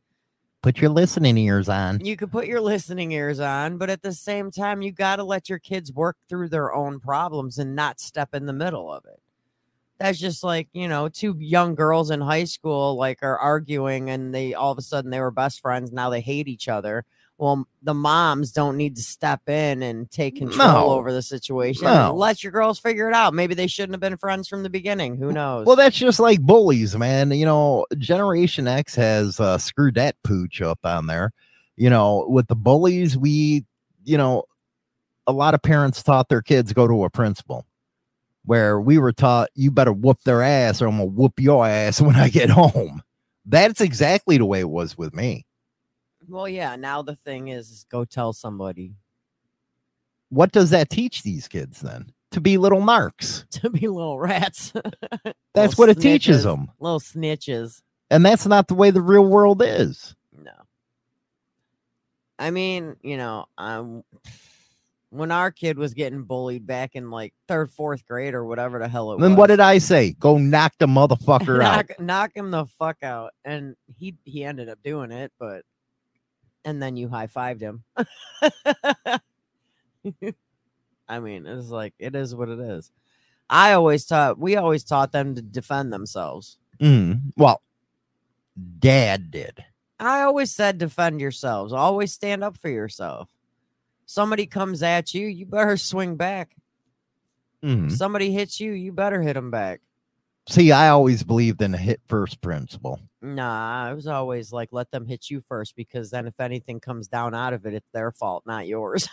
Put your listening ears on. you could put your listening ears on, but at the same time, you got to let your kids work through their own problems and not step in the middle of it. That's just like, you know, two young girls in high school like are arguing and they all of a sudden they were best friends. Now they hate each other. Well, the moms don't need to step in and take control No. over the situation. No. Let your girls figure it out. Maybe they shouldn't have been friends from the beginning. Who knows? Well, that's just like bullies, man. You know, Generation X has uh, screwed that pooch up on there. You know, with the bullies, we, you know, a lot of parents taught their kids go to a principal, where we were taught you better whoop their ass or I'm gonna whoop your ass when I get home. That's exactly the way it was with me. Well, yeah. Now the thing is, is go tell somebody What does that teach these kids then? To be little narcs. to be little rats. That's Little what it teaches them. Little snitches. And that's not the way the real world is. No. I mean, you know, um, when our kid was getting bullied back in like third, fourth grade or whatever the hell it Then was. Then what did I say? Go knock the motherfucker out. knock, knock him the fuck out. And he he ended up doing it, but and then you high fived him. I mean, it's like it is what it is. I always taught we always taught them to defend themselves. Mm, well, dad did. I always said defend yourselves. Always stand up for yourself. Somebody comes at you, you better swing back. Mhm. Somebody hits you, you better hit them back. See, I always believed in a hit first principle. Nah, I was always like, let them hit you first because then if anything comes down out of it, it's their fault, not yours.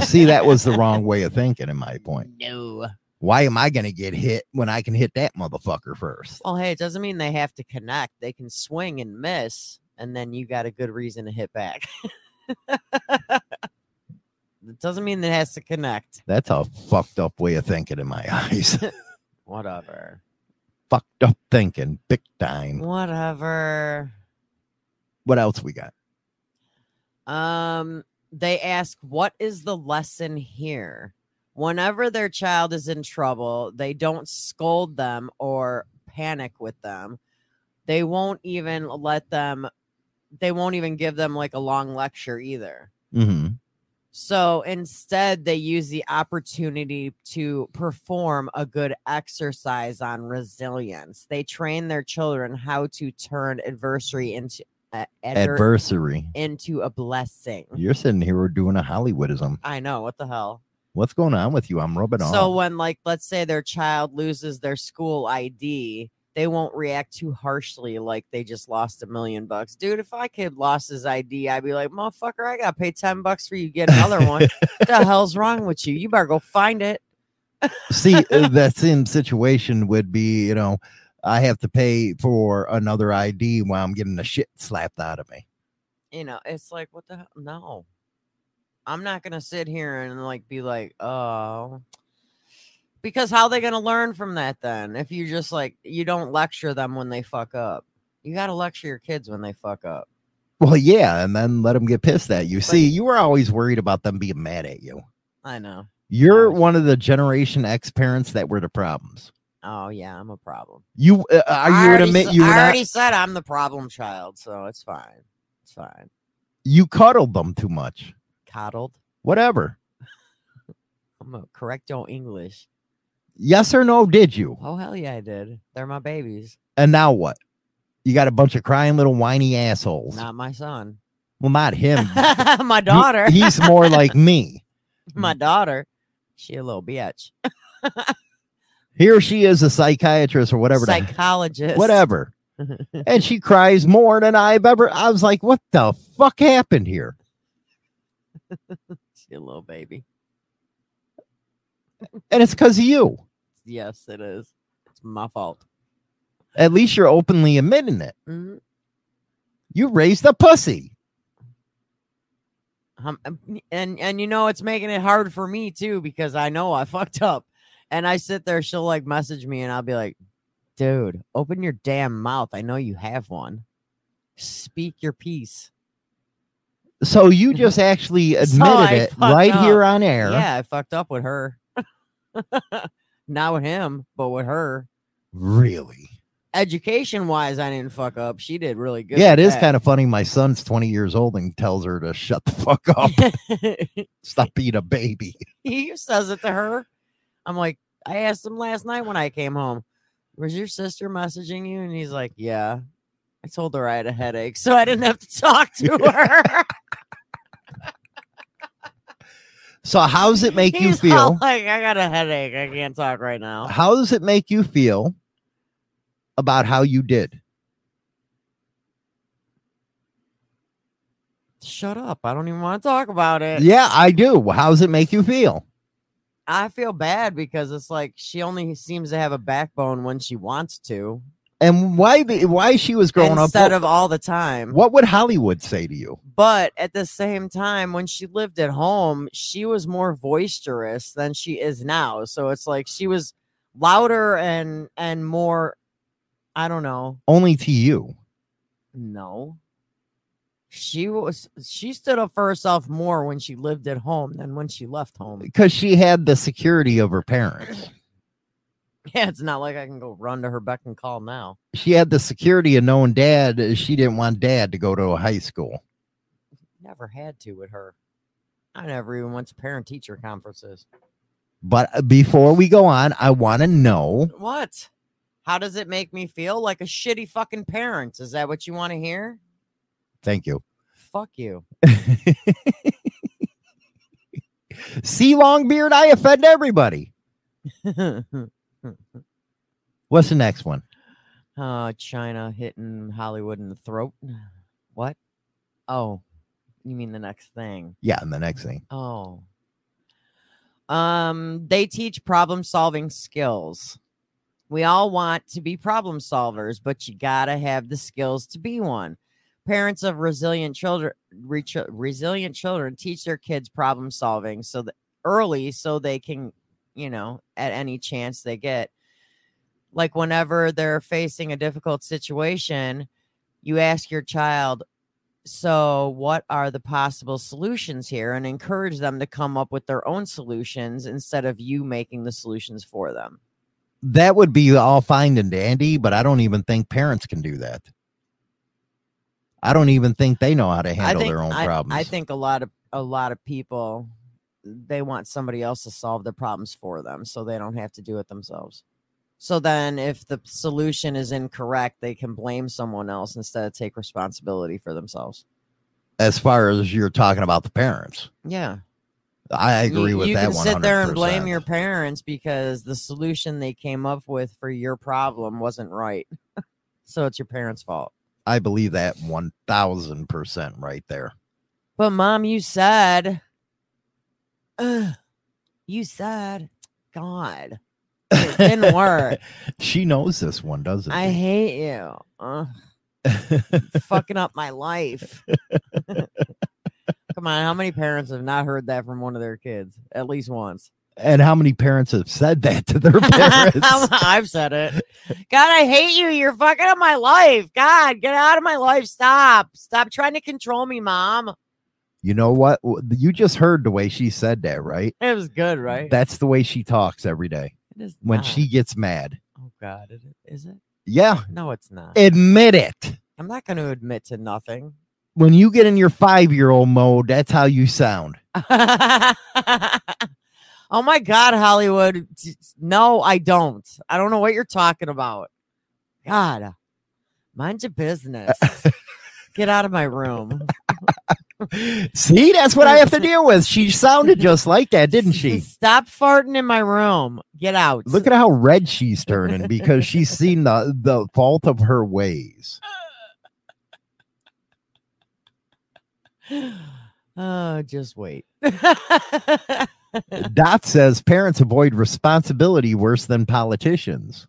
See, that was the wrong way of thinking, in my point. no. Why am I going to get hit when I can hit that motherfucker first? Well, hey, it doesn't mean they have to connect. They can swing and miss, and then you got a good reason to hit back. it doesn't mean it has to connect. That's a fucked up way of thinking in my eyes. Whatever. fucked up thinking, big time. Whatever. What else we got? Um, they ask, "What is the lesson here?" Whenever their child is in trouble, they don't scold them or panic with them. They won't even let them. They won't even give them like a long lecture either. hmm So instead, they use the opportunity to perform a good exercise on resilience. They train their children how to turn adversity into uh, adver- Adversary. into a blessing. You're sitting here we're doing a Hollywoodism. I know what the hell. What's going on with you? I'm rubbing on So off. when like let's say their child loses their school ID, they won't react too harshly like they just lost a million bucks. Dude, if my kid lost his ID, I'd be like, motherfucker, I gotta pay 10 bucks for you to get another one. what the hell's wrong with you? You better go find it. See, uh, that same situation would be, you know, I have to pay for another ID while I'm getting the shit slapped out of me. You know, it's like, what the hell? No. I'm not gonna sit here and like be like, oh, because how are they gonna learn from that then? If you just like you don't lecture them when they fuck up, you gotta lecture your kids when they fuck up. Well, yeah, and then let them get pissed at you. See, you were always worried about them being mad at you. I know. You're one of the Generation X parents that were the problems. Oh yeah, I'm a problem. You uh, are I you would already admit you I not, already said I'm the problem child, so it's fine. It's fine. you cuddled them too much. Coddled. Whatever. I'm a correcto English. Yes or no? Did you? Oh hell yeah, I did. They're my babies, And now what? You got a bunch of crying little whiny assholes. not my son. Well, not him. my He- daughter. he's more like me. my daughter. She a little bitch. Here she is, a psychiatrist or whatever. Psychologist. whatever. and she cries more than I've ever. I was like, what the fuck happened here? she a little baby. And it's because of you. Yes, it is. It's my fault. At least you're openly admitting it. Mhm. You raised a pussy. Um, um, and and you know it's making it hard for me too because I know I fucked up, and I sit there. She'll like message me, and I'll be like, "Dude, open your damn mouth. I know you have one. Speak your piece." So you just actually admitted I it right up. here on air. Yeah, I fucked up with her. Not with him, but with her. Really? Education wise, I didn't fuck up. She did really good. yeah, it is kind of funny. My son's 20 years old and tells her to shut the fuck up. Stop being a baby. he says it to her. I'm like, I asked him last night when I came home, was your sister messaging you? And he's like, yeah. I told her I had a headache, so I didn't have to talk to her. So how does it make you He's all feel? like, I got a headache. I can't talk right now. How does it make you feel about how you did? Shut up. I don't even want to talk about it. Yeah, I do. How does it make you feel? I feel bad because it's like she only seems to have a backbone when she wants to, And why the why she was growing up? instead of all the time. what would Hollywood say to you? But at the same time, when she lived at home, she was more boisterous than she is now. So it's like she was louder and and more. I don't know. Only to you. No. She was she stood up for herself more when she lived at home than when she left home. Because she had the security of her parents. Yeah, it's not like I can go run to her beck and call now. She had the security of knowing dad. uh, She didn't want dad to go to a high school. Never had to with her. I never even went to parent teacher conferences. But uh, before we go on, I want to know What? How does it make me feel like a shitty fucking parent? Is that what you want to hear? Thank you. Fuck you. See, Longbeard, I offend everybody. What's the next one? uh, China hitting Hollywood in the throat. What? Oh, you mean the next thing? Yeah, and the next thing. Oh. Um, they teach problem solving skills. We all want to be problem solvers, but you gotta have the skills to be one. Parents of resilient children, re- resilient children, teach their kids problem solving so that early, so they can, you know, at any chance they get, like whenever they're facing a difficult situation, you ask your child, so what are the possible solutions here and encourage them to come up with their own solutions instead of you making the solutions for them That would be all fine and dandy, but I don't even think parents can do that. I don't even think they know how to handle think, their own I, problems. I think a lot of a lot of people they want somebody else to solve their problems for them so they don't have to do it themselves so then if the solution is incorrect they can blame someone else instead of take responsibility for themselves as far as you're talking about the parents. yeah I agree you, with you that can one. sit there and blame your parents because the solution they came up with for your problem wasn't right. so it's your parents' fault. I believe that one thousand percent right there. But mom, you said, Ugh, you said, God, it didn't work. she knows this one, doesn't I she? hate you. Ugh, fucking up my life. Come on, how many parents have not heard that from one of their kids at least once? and how many parents have said that to their parents? I've said it. God, I hate you. You're fucking up my life. God, get out of my life. Stop. Stop trying to control me, mom. You know what? You just heard the way she said that, right? It was good, right? That's the way she talks every day It is when not. she gets mad. Oh God, is it? Is it? Yeah, No, it's not. admit it. I'm not going to admit to nothing. When you get in your five year old mode, that's how you sound. oh my God, Hollywood. No, I don't. I don't know what you're talking about. God, mind your business. Get out of my room. See, that's what I have to deal with. She sounded just like that, didn't she? Stop farting in my room. Get out. Look at how red she's turning because she's seen the the fault of her ways. Oh, just wait. Dot says parents avoid responsibility worse than politicians.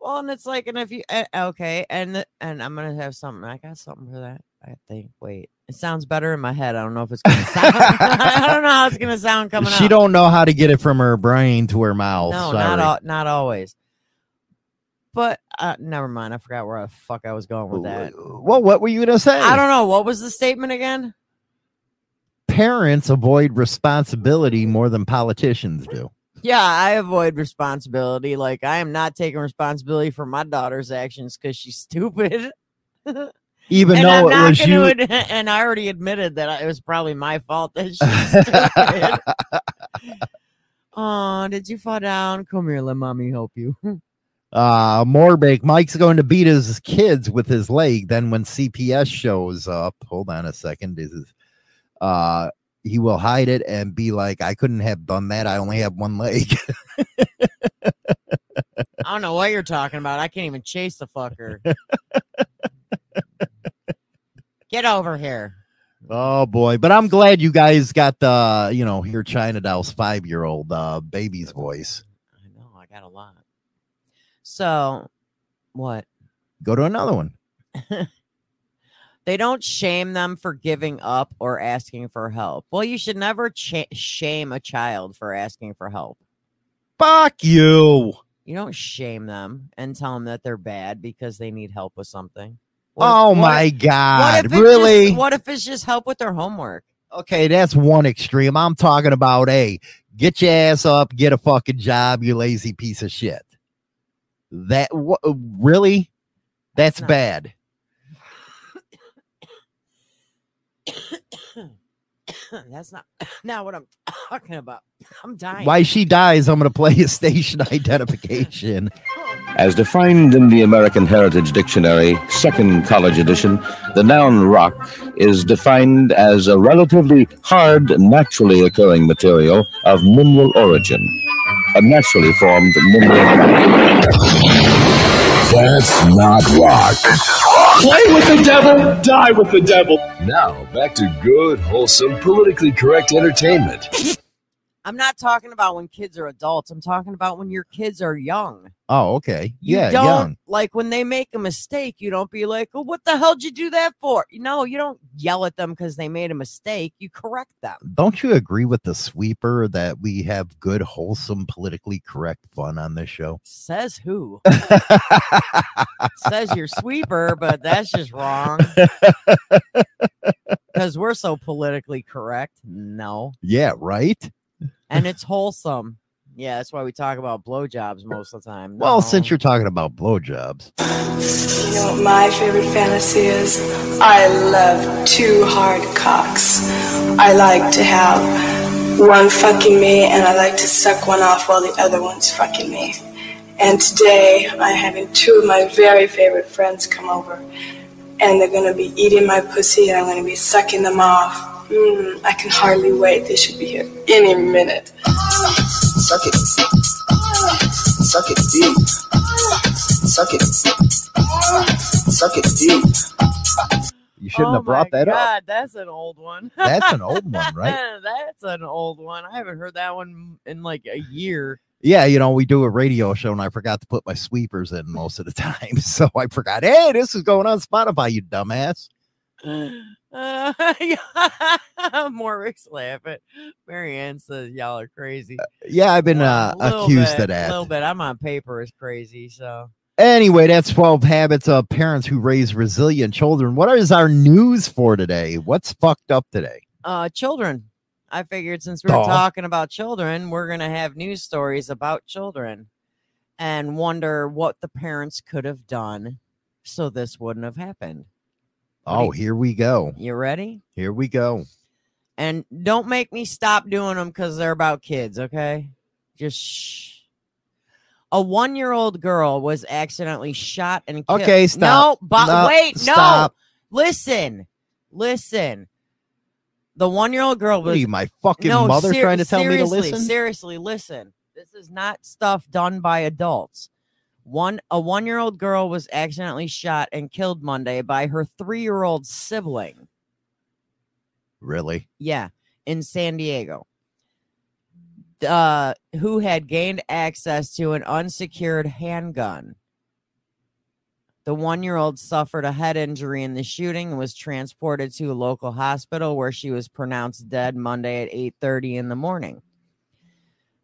well, and it's like, and if you uh, okay, and and I'm gonna have something. I got something for that. I think. Wait, it sounds better in my head. I don't know if it's gonna sound. I don't know how it's gonna sound coming She out. don't know how to get it from her brain to her mouth. No, Sorry. not all, not always. But uh, never mind. I forgot where the fuck I was going with that. Well, what were you gonna say? I don't know. What was the statement again? parents avoid responsibility more than politicians do. Yeah, I avoid responsibility. Like I am not taking responsibility for my daughter's actions because she's stupid. Even and though I'm it was you. ad- and I already admitted that it was probably my fault that stupid. oh, did you fall down? Come here, let mommy help you. uh Morbake, Mike's going to beat his kids with his leg. Then when CPS shows up, hold on a second, this is uh he will hide it and be like, I couldn't have done that. I only have one leg. I don't know what you're talking about. I can't even chase the fucker. Get over here. oh boy. But I'm glad you guys got the, you know, hear China Doll's five year old uh baby's voice. I know, I got a lot. So, what? Go to another one. They don't shame them for giving up or asking for help. Well, you should never cha- shame a child for asking for help. Fuck you. You don't shame them and tell them that they're bad because they need help with something. What Oh what my if- god. what if Really? Just, what if it's just help with their homework? Okay, that's one extreme. I'm talking about, hey, get your ass up, get a fucking job, you lazy piece of shit. That what uh, really? That's bad. That's not not what I'm talking about. I'm dying. Why she dies, I'm gonna play a station identification. As defined in the American Heritage Dictionary, second college edition, the noun rock is defined as a relatively hard, naturally occurring material of mineral origin. A naturally formed mineral. That's not rock. Play with the devil, die with the devil. Now, back to good, wholesome, politically correct entertainment. I'm not talking about when kids are adults. I'm talking about when your kids are young. Oh, okay. You yeah, don't young. like when they make a mistake, you don't be like, oh, what the hell did you do that for? No, you don't yell at them because they made a mistake. You correct them. Don't you agree with the sweeper that we have good, wholesome, politically correct fun on this show? Says who? Says your sweeper, but that's just wrong. Because we're so politically correct. No. yeah, right? And it's wholesome. Yeah, that's why we talk about blowjobs most of the time. Well, No. since you're talking about blowjobs. You know what my favorite fantasy is? I love two hard cocks. I like to have one fucking me and I like to suck one off while the other one's fucking me. And today I'm having two of my very favorite friends come over and they're gonna be eating my pussy and I'm gonna be sucking them off. Mm, I can hardly wait. They should be here any minute. Suck it. Suck it deep. Suck it. Suck it deep. You shouldn't oh have brought my that up. God, That's an old one. That's an old one, right? that's an old one. I haven't heard that one in like a year. Yeah, you know, we do a radio show and I forgot to put my sweepers in most of the time. So I forgot, hey, this is going on Spotify, you dumbass. Uh, Morrick's laughing. Marianne says y'all are crazy. Yeah, I've been uh, little accused bit, of that. A little bit. I'm on paper is crazy. So Anyway, that's 12 habits of parents who raise resilient children. What is our news for today? What's fucked up today? uh children. I figured since we we're Aw. talking about children, we're gonna have news stories about children and wonder what the parents could have done so this wouldn't have happened. Oh, here we go. You ready? Here we go. And don't make me stop doing them because they're about kids, okay? Just shh. A one year old girl was accidentally shot and killed. Okay, stop. No, but No, wait, no. stop. Listen, listen. The one year old girl What are you, my fucking no, mother ser- trying to tell me to listen? Seriously, listen. This is not stuff done by adults. One a one year old girl was accidentally shot and killed Monday by her three year old sibling. Really? Yeah, in San Diego. Uh, who had gained access to an unsecured handgun. The one year old suffered a head injury in the shooting and was transported to a local hospital where she was pronounced dead Monday at 8:30 in the morning.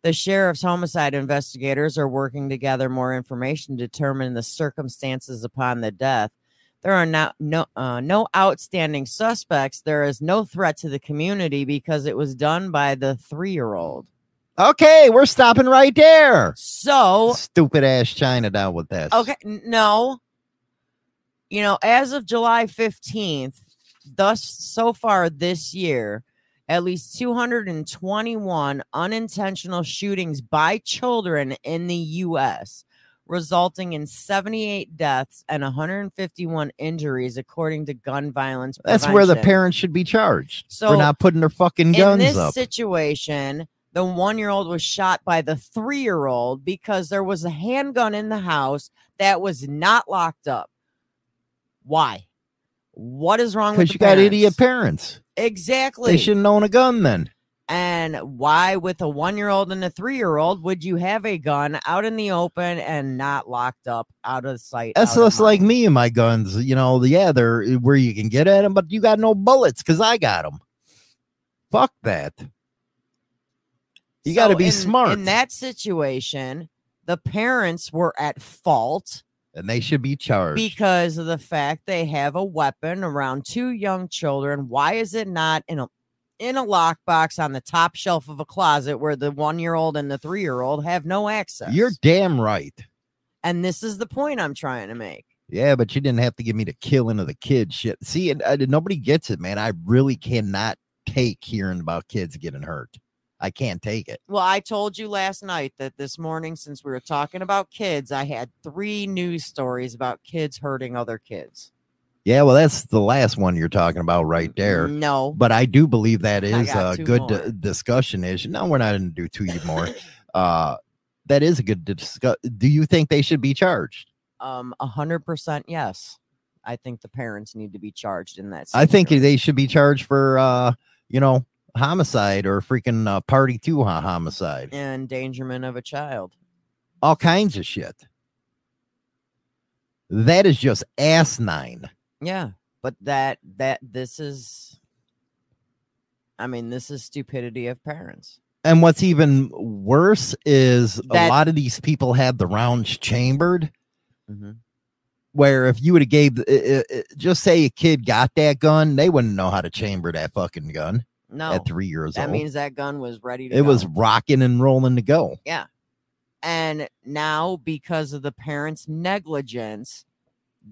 The sheriff's homicide investigators are working to gather more information to determine the circumstances upon the death. There are now no uh, no outstanding suspects. There is no threat to the community because it was done by the three year old. Okay, we're stopping right there. So Stupid ass China down with this. Okay, no. You know, as of July 15th, thus so far this year, at least 221 unintentional shootings by children in the US, resulting in 78 deaths and 151 injuries, according to gun violence. That's where the parents should be charged. So, for not putting their fucking guns in this up. situation, the one year old was shot by the three year old because there was a handgun in the house that was not locked up. Why? What is wrong with Because you got idiot parents. Exactly. They shouldn't own a gun then. And why, with a one year old and a three year old, would you have a gun out in the open and not locked up out of sight? That's just like me and my guns. You know, yeah, they're eh, where you can get at them, but you got no bullets because I got them. Fuck that. You got to be in- smart, In that situation, the parents were at fault and they should be charged. because of the fact they have a weapon around two young children. Why is it not in a in a lockbox on the top shelf of a closet where the one year old and the three year old have no access? You're damn right. and this is the point I'm trying to make. Yeah, but you didn't have to give me the killing of the kid shit. See, and, uh, nobody gets it, man. I really cannot take hearing about kids getting hurt. I can't take it. Well, I told you last night that this morning, since we were talking about kids, I had three news stories about kids hurting other kids. Yeah, well, that's the last one you're talking about right there. No. but I do believe that is a good di- discussion issue. No, we're not going to do two more. uh, that is a good discuss. Do you think they should be charged? Um, a hundred percent yes. I think the parents need to be charged in that. I think they should be charged for, uh, you know, homicide or freaking uh, party to ho- homicide, endangerment of a child. all kinds of shit. That is just asinine. Yeah, but that that this is, I mean, this is stupidity of parents. And what's even worse is a lot of these people had the rounds chambered. Mhm. Where if you would have gave, uh, uh, uh, just say a kid got that gun, they wouldn't know how to chamber that fucking gun. No, at three years old. that old, means that gun was ready to. it go. was rocking and rolling to go. Yeah. And now, because of the parents' negligence,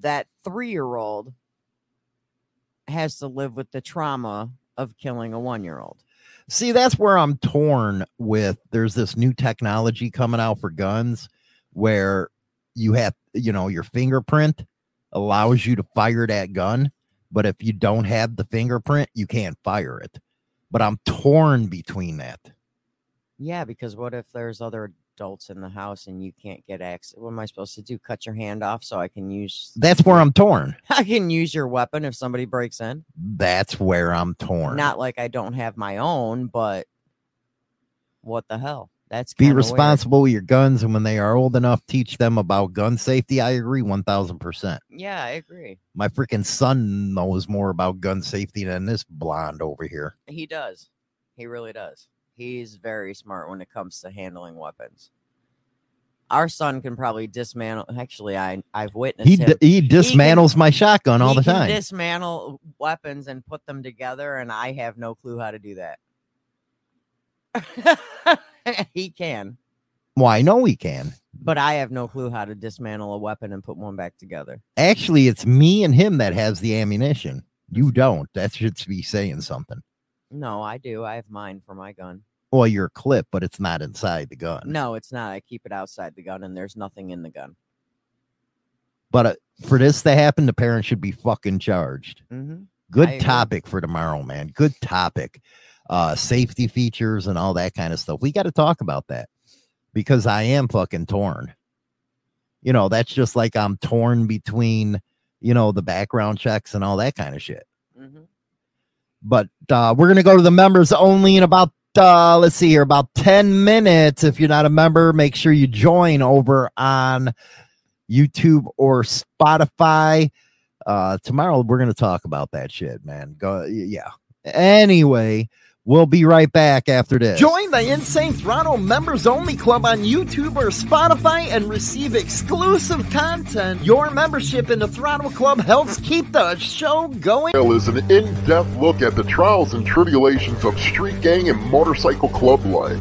that three year old has to live with the trauma of killing a one year old. See, that's where I'm torn with. There's this new technology coming out for guns where you have, you know, your fingerprint allows you to fire that gun, but if you don't have the fingerprint, you can't fire it. But I'm torn between that. Yeah, because what if there's other adults in the house and you can't get access? What am I supposed to do? Cut your hand off so I can use That's where I'm torn. I can use your weapon if somebody breaks in. That's where I'm torn. Not like I don't have my own, but what the hell? That's Be kinda weird. responsible with your guns, and when they are old enough, teach them about gun safety. I agree, one thousand percent. Yeah, I agree. My freaking son knows more about gun safety than this blonde over here. He does. He really does. He's very smart when it comes to handling weapons. Our son can probably dismantle. Actually, I I've witnessed He him. d- he can- dismantles my shotgun all he the can time. Dismantle weapons and put them together, and I have no clue how to do that. he can, Why? I know he can. but I have no clue how to dismantle a weapon and put one back together. Actually, it's me and him that has the ammunition. You don't. That should be saying something. No, I do. I have mine for my gun. Well, your clip, but it's not inside the gun. No, it's not. I keep it outside the gun, and there's nothing in the gun. But uh, for this to happen, the parents should be fucking charged. Mm-hmm. Good I agree. topic for tomorrow, man. Good topic. Uh, safety features and all that kind of stuff. We got to talk about that because I am fucking torn. You know, that's just like I'm torn between, you know, the background checks and all that kind of shit. Mm-hmm. But uh, we're gonna go to the members only in about uh, let's see here, about 10 minutes. If you're not a member, make sure you join over on YouTube or Spotify. Uh, tomorrow we're gonna talk about that shit, man. Go yeah. Anyway, We'll be right back after this. Join the Insane Throttle Members Only Club on YouTube or Spotify and receive exclusive content. Your membership in the Throttle Club helps keep the show going. is an in-depth look at the trials and tribulations of street gang and motorcycle club life.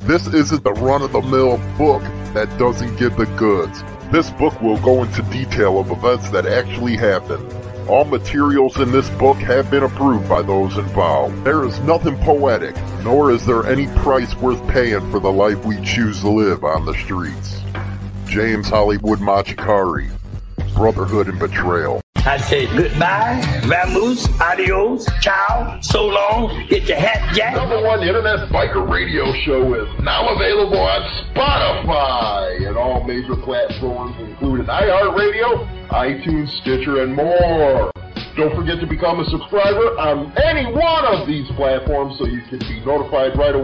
This isn't the run-of-the-mill book that doesn't give the goods. This book will go into detail of events that actually happened. All materials in this book have been approved by those involved. There is nothing poetic, nor is there any price worth paying for the life we choose to live on the streets. James Hollywood Machikari, Brotherhood and Betrayal. I say goodbye, vamoose, adios, ciao, so long, get your hat jack. Number one internet biker radio show is now available on Spotify and all major platforms, including iHeartRadio, iTunes, Stitcher, and more. Don't forget to become a subscriber on any one of these platforms so you can be notified right away.